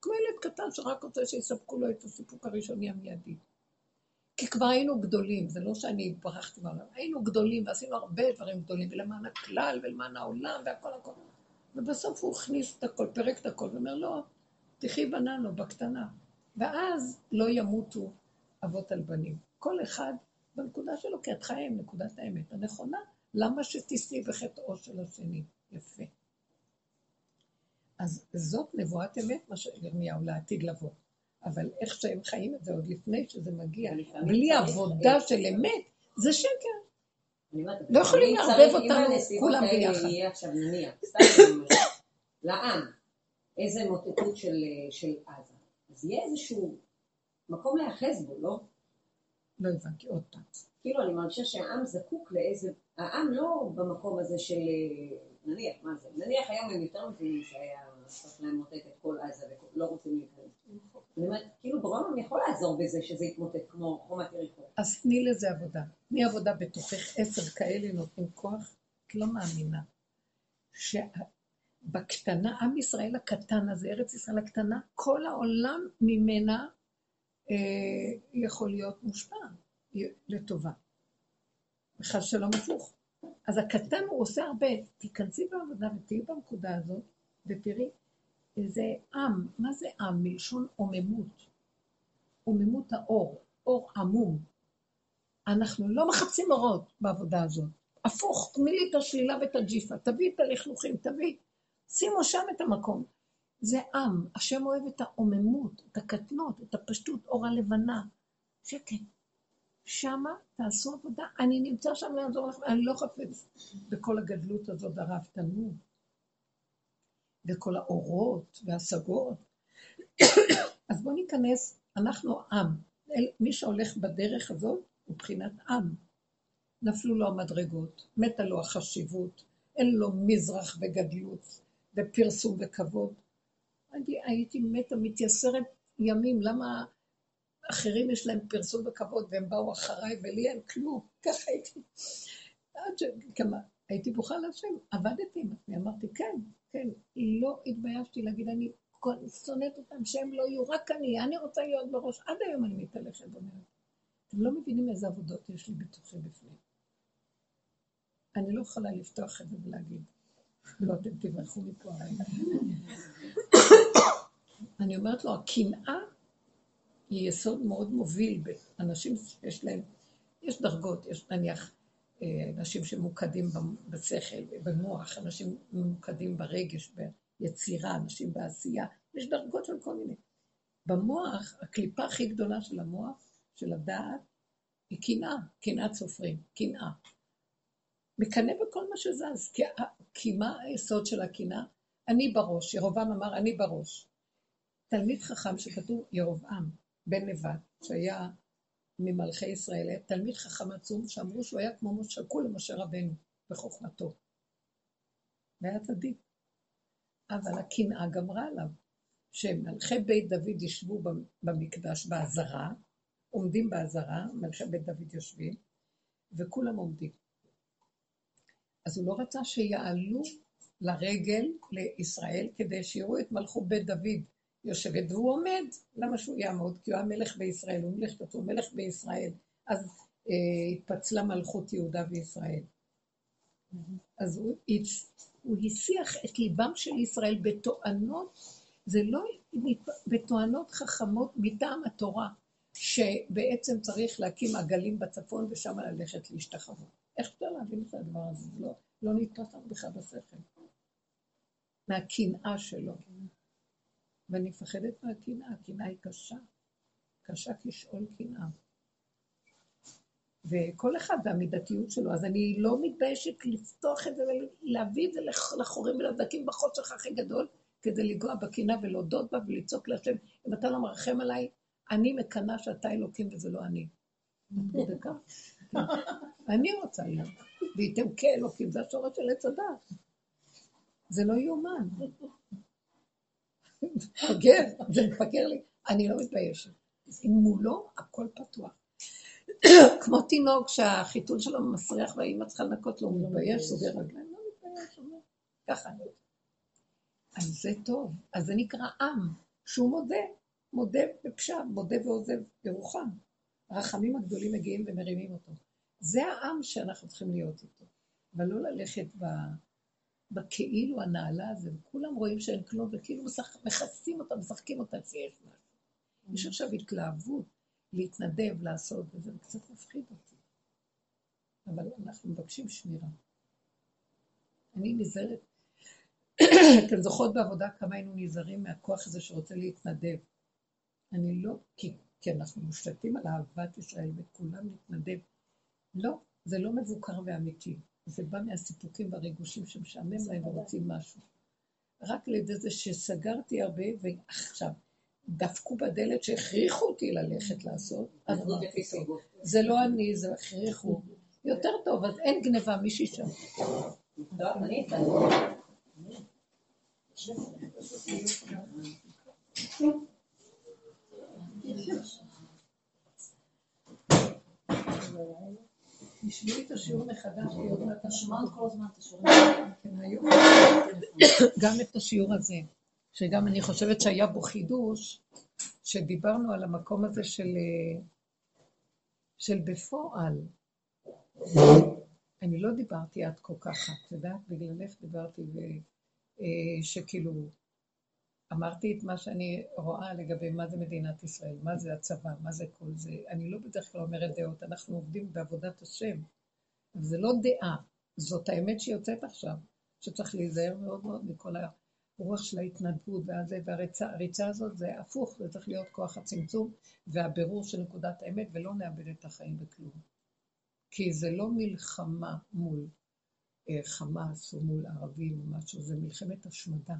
כמו ילד קטן שרק רוצה שיספקו לו את הסיפוק הראשוני המיידי. כי כבר היינו גדולים, זה לא שאני ברחתי מהעולם, היינו גדולים ועשינו הרבה דברים גדולים, ולמען הכלל ולמען העולם והכל הכל. ובסוף הוא הכניס את הכל, פירק את הכל, ואומר, לא, תחי בננו, בקטנה. ואז לא ימותו אבות על בנים. כל אחד בנקודה שלו, כי את חיה עם נקודת האמת הנכונה, למה שתישאי בחטאו של השני? יפה. אז זאת נבואת אמת, מה שירמיהו לעתיד לבוא. אבל איך שהם חיים את זה עוד לפני שזה מגיע, בלי עבודה של אמת, זה שקר. לא יכולים לערבב אותנו כולם ביחד. אם יהיה עכשיו נניח, סתם לעם, איזה מוטטות של עזה. אז יהיה איזשהו מקום להיאחז בו, לא? לא הבנתי, עוד פעם. כאילו, אני מרגישה שהעם זקוק לאיזה... העם לא במקום הזה של... נניח, מה זה? נניח היום הם יותר מבינים שהיה צריך למוטט את כל עזה ולא רוצים להיכנס. אני אומרת, כאילו ברום יכול לעזור בזה שזה יתמוטט כמו חומת יריחו. אז תני לזה עבודה. תני עבודה בתוכך, עשר כאלה נותנים כוח, את לא מאמינה. בקטנה, עם ישראל הקטן הזה, ארץ ישראל הקטנה, כל העולם ממנה אה, יכול להיות מושפע לטובה. בכלל שלום הפוך. אז הקטן הוא עושה הרבה. תיכנסי בעבודה ותהיי בנקודה הזאת, ותראי איזה עם. מה זה עם? מלשון עוממות. עוממות האור, אור עמום. אנחנו לא מחפשים אורות בעבודה הזאת. הפוך, תני לי את השלילה ואת הג'יפה, תביאי את הלכלוכים, תביאי. שימו שם את המקום. זה עם, השם אוהב את העוממות, את הקטנות, את הפשטות, אור הלבנה. שקט. שמה תעשו עבודה, אני נמצא שם לעזור לכם, אני לא חפץ בכל הגדלות הזאת, הרהבתנות, וכל האורות והשגות. אז בואו ניכנס, אנחנו עם. מי שהולך בדרך הזאת הוא בחינת עם. נפלו לו המדרגות, מתה לו החשיבות, אין לו מזרח וגדלות, ופרסום וכבוד. אני הייתי מתה, מתייסרת ימים, למה אחרים יש להם פרסום וכבוד והם באו אחריי ולי אין כלום, ככה הייתי. עד שכמה, הייתי בוכה להשם, עבדתי עם עצמי, אמרתי כן, כן, לא התביישתי להגיד, אני שונאת אותם, שהם לא יהיו, רק אני, אני רוצה להיות בראש, עד היום אני מתהלכת ואומרת. אתם לא מבינים איזה עבודות יש לי בתוכי בפנים. אני לא יכולה לפתוח את זה ולהגיד, לא, אתם תברחו מפה. אני אומרת לו, הקנאה היא יסוד מאוד מוביל באנשים שיש להם, יש דרגות, יש נניח אה, אנשים שממוקדים בשכל, במוח, אנשים ממוקדים ברגש, ביצירה, אנשים בעשייה, יש דרגות של כל מיני. במוח, הקליפה הכי גדולה של המוח, של הדעת, היא קנאה, קנאת סופרים, קנאה. מקנא בכל מה שזז, כי, כי מה היסוד של הקנאה? אני בראש, ירובעם אמר אני בראש. תלמיד חכם שכתוב ירובעם, בן נבט, שהיה ממלכי ישראל, היה תלמיד חכם עצום, שאמרו שהוא היה כמו שקול למשה רבנו בחוכמתו. והיה צדיק. אבל הקנאה גמרה עליו, שמלכי בית דוד ישבו במקדש בעזרה, עומדים בעזרה, מלכי בית דוד יושבים, וכולם עומדים. אז הוא לא רצה שיעלו לרגל לישראל כדי שיראו את מלכות בית דוד יושבת, והוא עומד. למה שהוא יעמוד? כי הוא המלך בישראל, הוא מלך כתוב, מלך בישראל. אז אה, התפצלה מלכות יהודה וישראל. אז הוא, הוא הסיח את ליבם של ישראל בתואנות, זה לא בתואנות חכמות מטעם התורה, שבעצם צריך להקים עגלים בצפון ושם ללכת להשתחוות. איך אפשר להבין את הדבר הזה? לא, לא לנו בכלל בשכל. מהקנאה שלו. ואני מפחדת מהקנאה, הקנאה היא קשה. קשה כשאול קנאה. וכל אחד והמידתיות שלו, אז אני לא מתביישת לפתוח את זה ולהביא את זה לחורים ולדקים בחושך הכי גדול, כדי לגוע בקנאה ולהודות בה ולצעוק להשם, אם אתה לא מרחם עליי, אני מקנאה שאתה אלוקים וזה לא אני. דקה. אני רוצה להיות, וייתם כאלוקים, זה השורש של עץ הדת. זה לא יאומן. מפגר, זה מפגר לי, אני לא מתביישת. מולו הכל פתוח. כמו תינוק שהחיתול שלו מסריח והאימא צריכה לנקות לו, הוא מתבייש, סוגר רגליים, לא מתבייש, אומר, ככה אני. אז זה טוב, אז זה נקרא עם, שהוא מודה, מודה בפשם, מודה ועוזב ירוחם. הרחמים הגדולים מגיעים ומרימים אותו. זה העם שאנחנו צריכים להיות איתו, אבל לא ללכת ב... בכאילו הנעלה הזה, וכולם רואים שאין כלום, וכאילו מכסים אותה, משחקים אותה שיש משהו. יש עכשיו התלהבות להתנדב, לעשות, וזה קצת מפחיד אותי. אבל אנחנו מבקשים שמירה. אני נזהרת. אתם זוכרות בעבודה כמה היינו נזהרים מהכוח הזה שרוצה להתנדב. אני לא, כי, כי אנחנו מושתתים על אהבת ישראל וכולם להתנדב. לא, זה לא מבוקר ואמיתי. זה בא מהסיפוקים והריגושים שמשעמם להם ורוצים משהו. רק לידי זה שסגרתי הרבה, ועכשיו, דפקו בדלת שהכריחו אותי ללכת לעשות, אז אמרתי, זה לא אני, זה הכריחו. יותר טוב, אז אין גניבה, מישהי שם. תשמעי את השיעור מחדש, כי עוד מעט שומעת כל הזמן את השיעור. גם את השיעור הזה, שגם אני חושבת שהיה בו חידוש, שדיברנו על המקום הזה של, של בפועל. אני לא דיברתי עד כה ככה, את יודעת, בגללך דיברתי, שכאילו, אמרתי את מה שאני רואה לגבי מה זה מדינת ישראל, מה זה הצבא, מה זה כל זה. אני לא בדרך כלל אומרת דעות, אנחנו עובדים בעבודת השם. אבל זה לא דעה, זאת האמת שיוצאת עכשיו, שצריך להיזהר מאוד מאוד מכל הרוח של ההתנדבות והזה, והריצה הזאת זה הפוך, זה צריך להיות כוח הצמצום והבירור של נקודת האמת, ולא נאבד את החיים בכלום. כי זה לא מלחמה מול אה, חמאס או מול ערבים או משהו, זה מלחמת השמדה.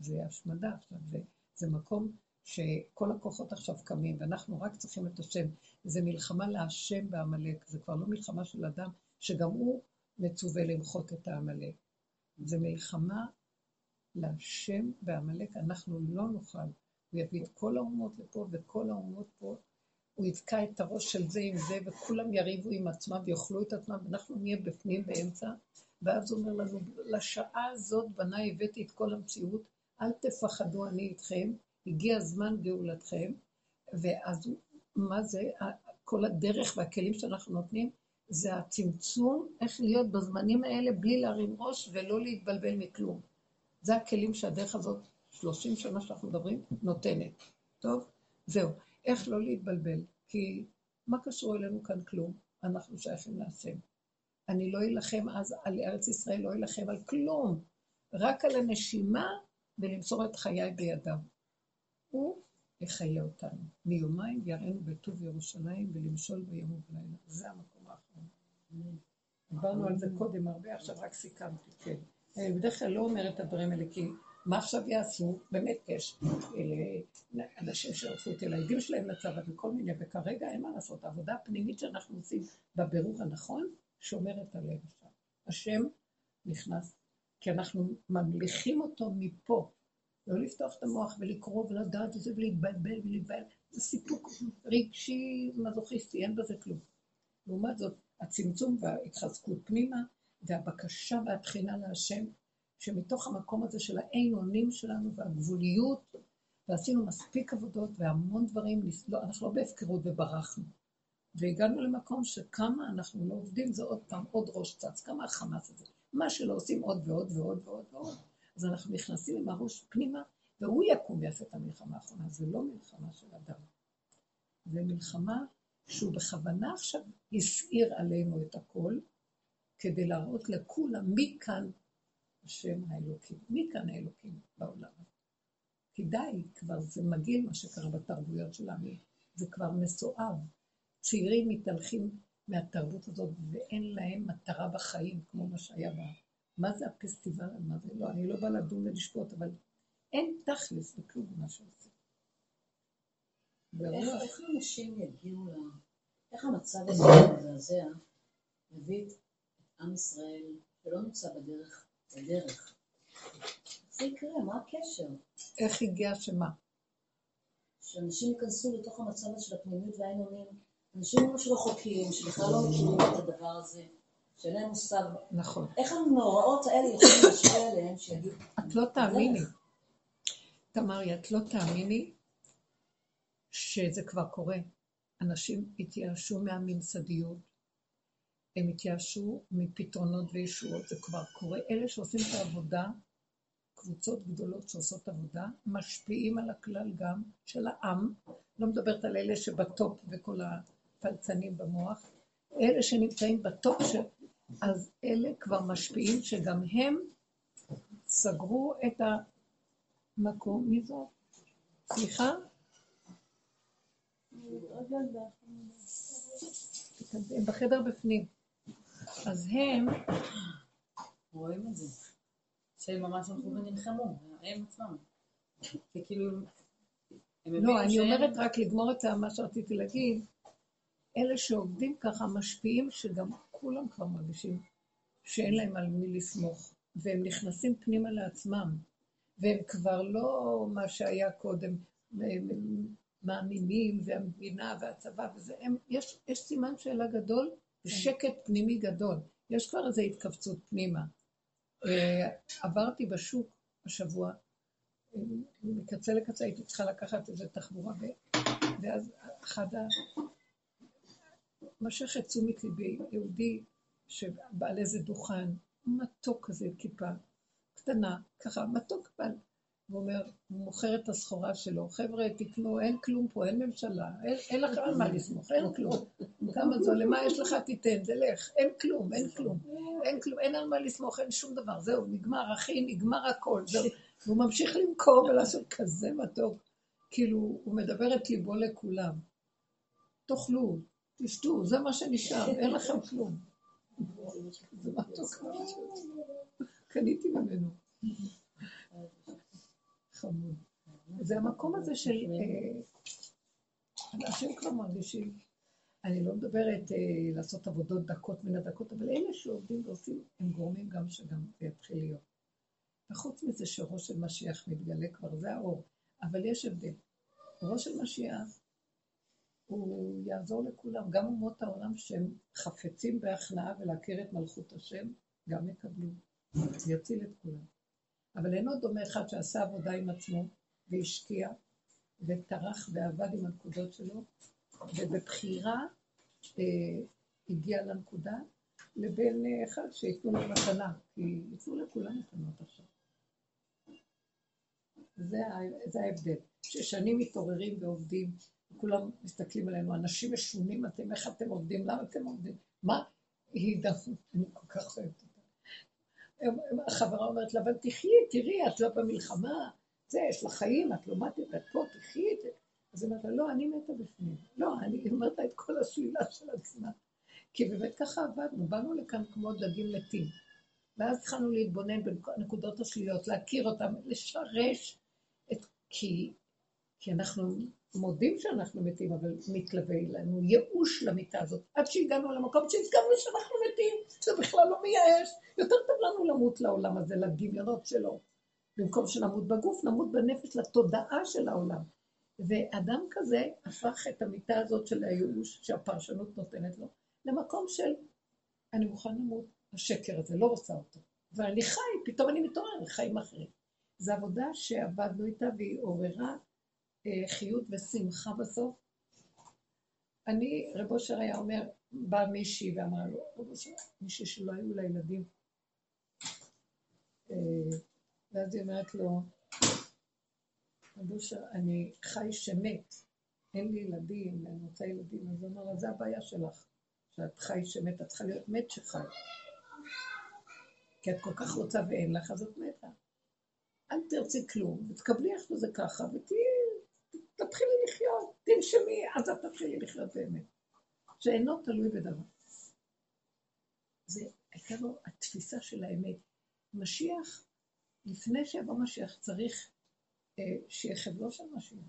זה השמדה עכשיו, זה, זה מקום שכל הכוחות עכשיו קמים, ואנחנו רק צריכים את השם. זה מלחמה להשם בעמלק, זה כבר לא מלחמה של אדם, שגם הוא מצווה למחות את העמלק. זה מלחמה להשם בעמלק, אנחנו לא נוכל. הוא יביא את כל האומות לפה וכל האומות פה. הוא יתקע את הראש של זה עם זה, וכולם יריבו עם עצמם ויאכלו את עצמם, ואנחנו נהיה בפנים באמצע. ואז הוא אומר לנו, לשעה הזאת בניי הבאתי את כל המציאות, אל תפחדו, אני איתכם, הגיע זמן גאולתכם, ואז מה זה, כל הדרך והכלים שאנחנו נותנים, זה הצמצום, איך להיות בזמנים האלה בלי להרים ראש ולא להתבלבל מכלום. זה הכלים שהדרך הזאת, 30 שנה שאנחנו מדברים, נותנת. טוב? זהו. איך לא להתבלבל? כי מה קשור אלינו כאן כלום? אנחנו שייכים להשם. אני לא אלחם אז על ארץ ישראל, לא אלחם על כלום. רק על הנשימה ולמסור את חיי בידיו. הוא יחיה אותנו. מיומיים יראינו בטוב ירושלים ולמשול ביום ובלילה. זה המקום האחרון. דיברנו על זה קודם הרבה, עכשיו רק סיכמתי, כן. אני בדרך כלל לא אומרת את הדברים האלה, כי מה עכשיו יעשו? באמת יש אנשים שהלכו את הילדים שלהם לצבא וכל מיני, וכרגע אין מה לעשות. העבודה הפנימית שאנחנו עושים בבירור הנכון, שומרת הלב עכשיו. השם נכנס, כי אנחנו ממליכים אותו מפה. לא לפתוח את המוח ולקרוא ולדעת את זה ולהתבלבל ולהתבלבל. זה סיפוק רגשי מזוכיסטי, אין בזה כלום. לעומת זאת, הצמצום וההתחזקות פנימה, והבקשה והתחינה להשם, שמתוך המקום הזה של האין אונים שלנו והגבוליות, ועשינו מספיק עבודות והמון דברים, לא, אנחנו לא בהפקרות וברחנו. והגענו למקום שכמה אנחנו לא עובדים, זה עוד פעם עוד ראש צץ, כמה החמאס הזה. מה שלא עושים עוד ועוד ועוד ועוד ועוד. אז אנחנו נכנסים עם הראש פנימה, והוא יקום ויעשה את המלחמה האחרונה. זה לא מלחמה של אדם. זה מלחמה שהוא בכוונה עכשיו הסעיר עלינו את הכל, כדי להראות לכולם מי כאן השם האלוקים, מי כאן האלוקים בעולם. כי די, כבר זה מגעיל מה שקרה בתרבויות שלנו, זה כבר מסואב. צעירים מתהלכים מהתרבות הזאת ואין להם מטרה בחיים, כמו מה שהיה בה. מה זה הפסטיבל? מה זה? לא, אני לא באה לדון ולשפוט, אבל אין תכלס בכלום במה שעושים. איך אנשים יגיעו ל... איך המצב הזה המזעזע מביא את עם ישראל שלא נמצא בדרך, בדרך. זה יקרה, מה הקשר? איך הגיע שמה? שאנשים ייכנסו לתוך המצב הזה של הפנימיות והאין אנשים ממש רחוקים, שבכלל לא מכירים את הדבר הזה, שאין להם מושג. נכון. איך המאורעות האלה יכולים להשפיע עליהם שיגידו... את לא תאמיני. תמרי, את לא תאמיני שזה כבר קורה. אנשים התייאשו מהממסדיות, הם התייאשו מפתרונות וישועות, זה כבר קורה. אלה שעושים את העבודה, קבוצות גדולות שעושות עבודה, משפיעים על הכלל גם של העם, לא מדברת על אלה שבטופ וכל הפלצנים במוח, אלה שנמצאים בטופ של... אז אלה כבר משפיעים שגם הם סגרו את המקום. מי זאת? סליחה? הם בחדר בפנים. אז הם... רואים את זה. שהם ממש הלכו ונלחמו, הם עצמם. זה כאילו... לא, אני אומרת רק לגמור את מה שרציתי להגיד. אלה שעובדים ככה משפיעים שגם כולם כבר מרגישים שאין להם על מי לסמוך, והם נכנסים פנימה לעצמם, והם כבר לא מה שהיה קודם, מאמינים, והמדינה והצבא וזה, הם, יש, יש סימן שאלה גדול ושקט פנימי גדול. יש כבר איזו התכווצות פנימה. אה, עברתי בשוק השבוע, מקצה לקצה הייתי צריכה לקחת איזה תחבורה, ואז אחד ה... משך את תשומת ליבי, יהודי שבעל איזה דוכן, מתוק כזה, כיפה, קטנה, ככה, מתוק בעל, הוא אומר, הוא מוכר את הסחורה שלו, חבר'ה, תקנו, אין כלום פה, אין ממשלה, אין, אין לכם על מה לסמוך, אין כלום. כמה זו, למה יש לך תיתן, זה לך, אין כלום, אין כלום, אין כלום, אין על מה לסמוך, אין שום דבר, זהו, נגמר, אחי, נגמר הכל, זהו. והוא ממשיך למכור ולעשות כזה מתוק, כאילו, הוא מדבר את ליבו לכולם. תאכלו, תשתו, זה מה שנשאר, אין לכם כלום. זה מתוק. קניתי ממנו. חמוד. זה המקום הזה של... אה, אנשים כבר מרגישים, אני לא מדברת אה, לעשות עבודות דקות מן הדקות, אבל אלה שעובדים ועושים, הם גורמים גם שגם זה יתחיל להיות. וחוץ מזה שראש של משיח מתגלה כבר, זה האור. אבל יש הבדל. ראש של משיח, הוא יעזור לכולם. גם אומות העולם שהם חפצים בהכנעה ולהכיר את מלכות השם, גם יקבלו. יציל את כולם. אבל אין עוד דומה אחד שעשה עבודה עם עצמו והשקיע וטרח ועבד עם הנקודות שלו, ובבחירה אה, הגיע לנקודה, לבין אה, אחד שייתנו לו מתנה, כי ייתנו לכולם מתנות עכשיו. זה, ההבדל. ששנים מתעוררים ועובדים, וכולם מסתכלים עלינו, אנשים משונים אתם, איך אתם עובדים, למה אתם עובדים? מה? היא דפנה, אני כל כך אוהבת החברה אומרת לה, אבל תחי, תראי, את לא במלחמה, זה, יש לך חיים, את לא מתת, את פה, תחי. אז היא אומרת לה, לא, אני מתה בפנים. לא, אני אומרת לה את כל השלילה של עצמה. כי באמת ככה עבדנו, באנו לכאן כמו דגים מתים. ואז התחלנו להתבונן בנקודות השליליות, להכיר אותן, לשרש את... כי, כי אנחנו מודים שאנחנו מתים, אבל מתלווה לנו ייאוש למיטה הזאת. עד שהגענו למקום שהסכמנו שאנחנו מתים, זה בכלל לא מייאש. יותר טוב לנו למות לעולם הזה, לדמיונות שלו. במקום שנמות בגוף, נמות בנפש לתודעה של העולם. ואדם כזה הפך את המיטה הזאת של הייאוש שהפרשנות נותנת לו, למקום של אני מוכן למות, השקר הזה, לא רוצה אותו. ואני חי, פתאום אני מתעורר לחיים אחרים. זו עבודה שעבדנו איתה והיא עוררה חיות ושמחה בסוף. אני, רב אושר היה אומר, בא מישהי ואמרה לו, רב אושר, מישהי שלא היו לה ילדים. אה, ואז היא אומרת לו, רב אושר, אני חי שמת, אין לי ילדים, אני רוצה ילדים. אז הוא אמר לה, זה הבעיה שלך, שאת חי שמת, את צריכה להיות מת שחי. כי את כל כך רוצה ואין לך, אז את מתה. אל תרצי כלום, ותקבלי איך שזה ככה, ותתחילי לחיות, תנשמי, אז את תתחילי לחיות באמת. שאינו תלוי בדבר. זה הייתה לו התפיסה של האמת. משיח, לפני שיבוא משיח, צריך אה, שיהיה חבלו של משיח.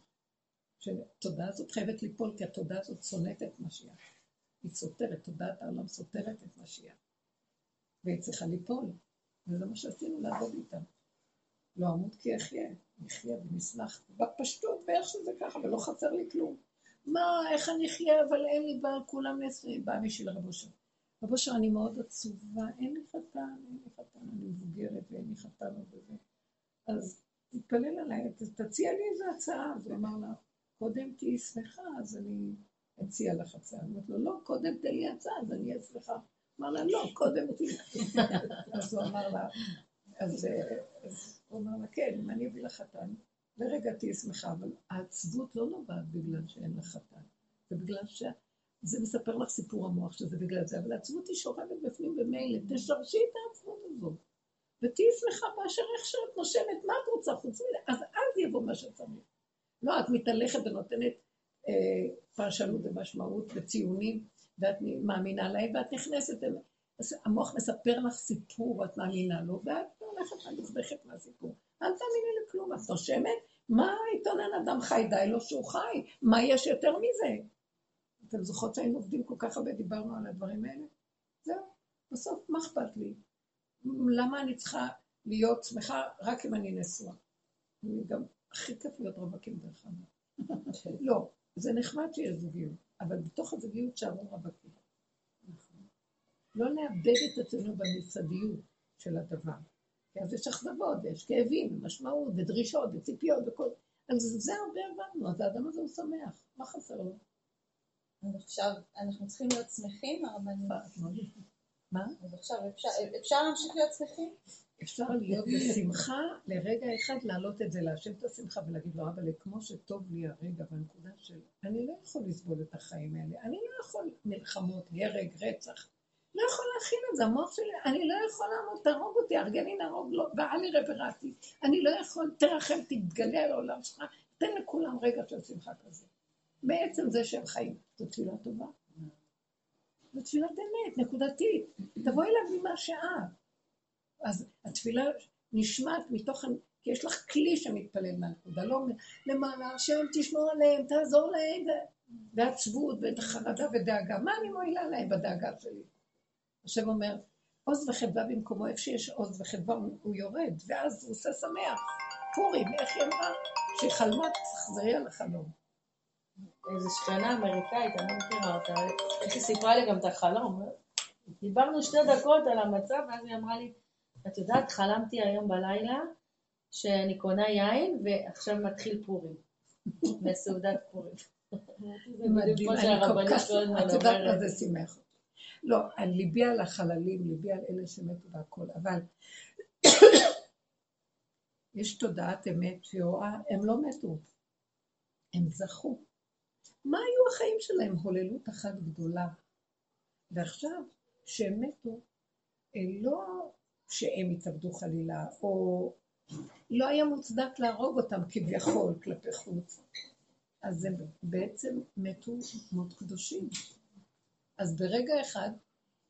שהתודעה הזאת חייבת ליפול, כי התודעה הזאת שונאת את משיח. היא סותרת, תודעת העולם סותרת את משיח. והיא צריכה ליפול, וזה מה שעשינו לעבוד איתה. לא אמות כי אחיה, נחיה ונשמח בפשטות ואיך שזה ככה, ולא חסר לי כלום. מה, איך אני אחיה, אבל אין לי בעל, כולם נשואים, באה מישהי לרב אושר. רב אושר, אני מאוד עצובה, אין לי חתן, אין לי חתן, אני מבוגרת ואין לי חתן וזה. אז תתפלל עליי, תציע לי איזו הצעה. אז הוא אמר לה, קודם תהיי שמחה, אז אני אציע לך הצעה. אמרת לו, לא, קודם תן לי הצעה, אז אני אהיה שמחה. אמר לה, לא, קודם תהיי. אז הוא אמר לה, אז הוא אמר לה, כן, אם אני אביא לך חתן, לרגע תהיי שמחה, אבל העצבות לא נובעת בגלל שאין לך חתן, זה בגלל ש... זה מספר לך סיפור המוח שזה בגלל זה, אבל העצבות היא שוכבת בפנים במילא, תשרשי את העצבות הזאת. ותהיי שמחה באשר איך שאת נושמת, מה את רוצה חוץ מזה? אז אז יבוא מה שצריך. לא, את מתהלכת ונותנת אה, פרשנות ומשמעות וציונים, ואת מאמינה להם, ואת נכנסת, המוח מספר לך סיפור ואת מאמינה לו, ואת הולכת ומזבחת מהסיפור. אל תאמיני לכלום, את נושמת? מה התאונן אדם חי? די לו שהוא חי. מה יש יותר מזה? אתם זוכרות שהיינו עובדים כל כך הרבה, דיברנו על הדברים האלה? זהו, בסוף, מה אכפת לי? למה אני צריכה להיות שמחה רק אם אני נשואה? אני גם הכי כיף להיות רווקים דרך אגב. לא, זה נחמד שיש זוגיות, אבל בתוך הזוגיות שערו רווקים. לא נאבד את עצמנו במסעדיות של הדבר. כי אז יש אכזבות, ויש כאבים, ומשמעות, ודרישות, וציפיות, וכל... אז זה הרבה הבנו, אז האדם הזה הוא שמח, מה חסר לו? אז עכשיו אנחנו צריכים להיות שמחים, הרבנים. מה? אז עכשיו אפשר, אפשר להמשיך להיות שמחים? אפשר להיות בשמחה לרגע אחד, להעלות את זה, להשם את השמחה ולהגיד לו, אבל כמו שטוב לי הרגע בנקודה של, אני לא יכול לסבול את החיים האלה, אני לא יכול מלחמות, הרג, רצח, לא יכול להכין את זה, המוח שלי, אני לא יכול לעמוד, תהרוג אותי, ארגני נהרוג לו, ואל יראה אני לא יכול, תרחם, תתגלה על העולם שלך, תן לכולם רגע של שמחה כזה. בעצם זה שהם חיים, זו תפילה טובה. זו תפילת אמת, נקודתית. תבואי אליו עם השעה. אז התפילה נשמעת מתוך, כי יש לך כלי שמתפלל מהנקודה, לא למעלה, השם תשמור עליהם, תעזור להם, ועצבות וחרדה ודאגה. מה אני מועילה להם בדאגה שלי? השם אומר, עוז וחדווה במקומו, איפה שיש עוז וחדווה הוא יורד, ואז הוא עושה שמח. פורים, איך היא אמרה? שהיא חלמה, תחזרי על החלום. איזו שכנה אמריקאית, אני לא מכירה אותה, איך היא סיפרה לי גם את החלום. דיברנו שתי דקות על המצב, ואז היא אמרה לי, את יודעת, חלמתי היום בלילה שאני קונה יין, ועכשיו מתחיל פורים. מסעודת פורים. מדהים, אני כל כך, את יודעת מה זה שימח אותי. לא, ליבי על החללים, ליבי על אלה שמתו והכל, אבל יש תודעת אמת שרואה, הם לא מתו, הם זכו. מה היו החיים שלהם? הוללות אחת גדולה. ועכשיו, שהם מתו, לא שהם התאבדו חלילה, או לא היה מוצדק להרוג אותם כביכול כלפי חוץ. אז הם בעצם מתו מות קדושים. אז ברגע אחד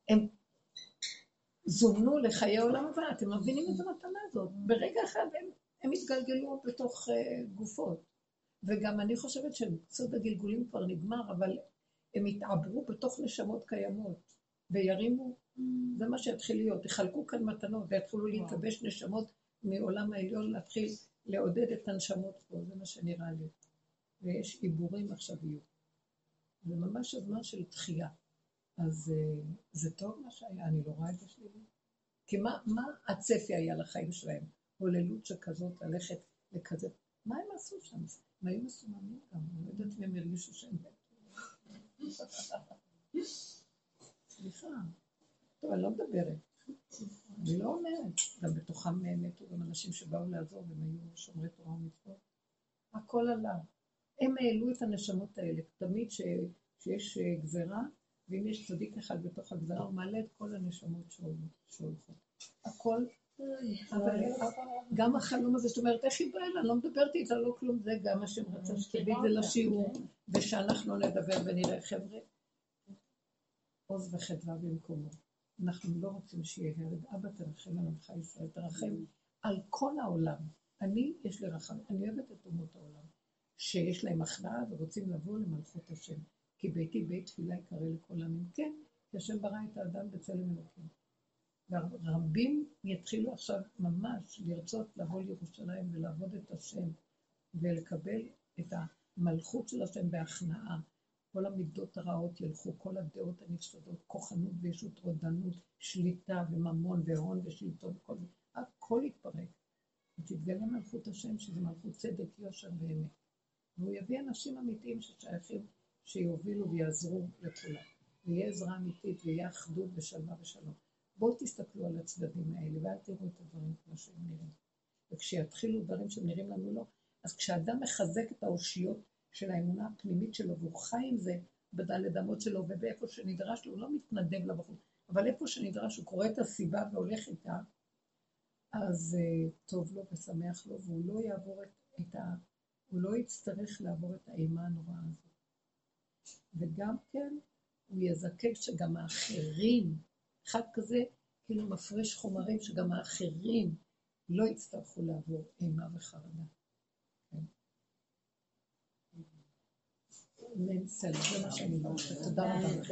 הם זומנו לחיי עולם הבא. אתם מבינים את המתנה הזאת? ברגע אחד הם, הם התגלגלו בתוך uh, גופות. וגם אני חושבת שסוד הגלגולים כבר נגמר, אבל הם התעברו בתוך נשמות קיימות, וירימו, זה מה שיתחיל להיות. יחלקו כאן מתנות, ויתחילו להתלבש נשמות מעולם העליון, להתחיל לעודד את הנשמות פה, זה מה שנראה לי. ויש עיבורים עכשיו יהיו. זה ממש הזמן של תחייה. אז uh, זה טוב מה שהיה, אני לא רואה את זה שלילי. כי מה, מה הצפי היה לחיים שלהם? הוללות שכזאת, ללכת לכזה... מה הם עשו שם? הם היו מסוממים גם, אני לא יודעת אם הם הרגישו שהם. סליחה. טוב, אני לא מדברת. אני לא אומרת. גם בתוכם מתו גם אנשים שבאו לעזור והם היו שומרי תורה ומצוות. הכל עלה. הם העלו את הנשמות האלה. תמיד כשיש גזרה, ואם יש צדיק אחד בתוך הגזרה, הוא מעלה את כל הנשמות שהולכות. הכל, אבל גם החלום הזה, זאת אומרת, איך היא באה אליי? לא מדברת איתה, לא כלום, זה גם מה שהם רצו שתביא את זה לשיעור, ושאנחנו נדבר ונראה, חבר'ה, עוז וחדווה במקומו. אנחנו לא רוצים שיהיה הרד. אבא, תרחם על עמך ישראל, תרחם על כל העולם. אני, יש לי רחם, אני אוהבת את אומות העולם, שיש להם הכנעה ורוצים לבוא למלכות השם. כי ביתי בית תפילה יקרא לכל העמים. כן, כי השם ברא את האדם בצלם אלוקים. ורבים יתחילו עכשיו ממש לרצות לבוא לירושלים ולעבוד את השם ולקבל את המלכות של השם בהכנעה. כל המידות הרעות ילכו, כל הדעות הנפסדות, כוחנות וישות רודנות, שליטה וממון והון ושלטון, כל זה, הכל יתפרק. ותתגלה מלכות השם, שזה מלכות צדק, יושר ואמת. והוא יביא אנשים אמיתיים ששייכים שיובילו ויעזרו לכולם. ויהיה עזרה אמיתית, ויהיה אחדות ושלווה ושלום. בואו תסתכלו על הצדדים האלה, ואל תראו את הדברים כמו שהם נראים. וכשיתחילו דברים שנראים לנו לא, אז כשאדם מחזק את האושיות של האמונה הפנימית שלו, והוא חי עם זה בדלת אמות שלו, ובאיפה שנדרש לו, הוא לא מתנדב לבחור, אבל איפה שנדרש, הוא קורא את הסיבה והולך איתה, אז uh, טוב לו ושמח לו, והוא לא יעבור את, את ה... הוא לא יצטרך לעבור את האימה הנוראה הזאת. וגם כן הוא יזקק שגם האחרים, אחד כזה כאילו מפרש חומרים שגם האחרים לא יצטרכו לעבור אימה וחרדה. כן. מ"ם סלע, זה מה שאני אומרת. תודה רבה.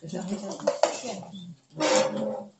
תודה אה, רבה.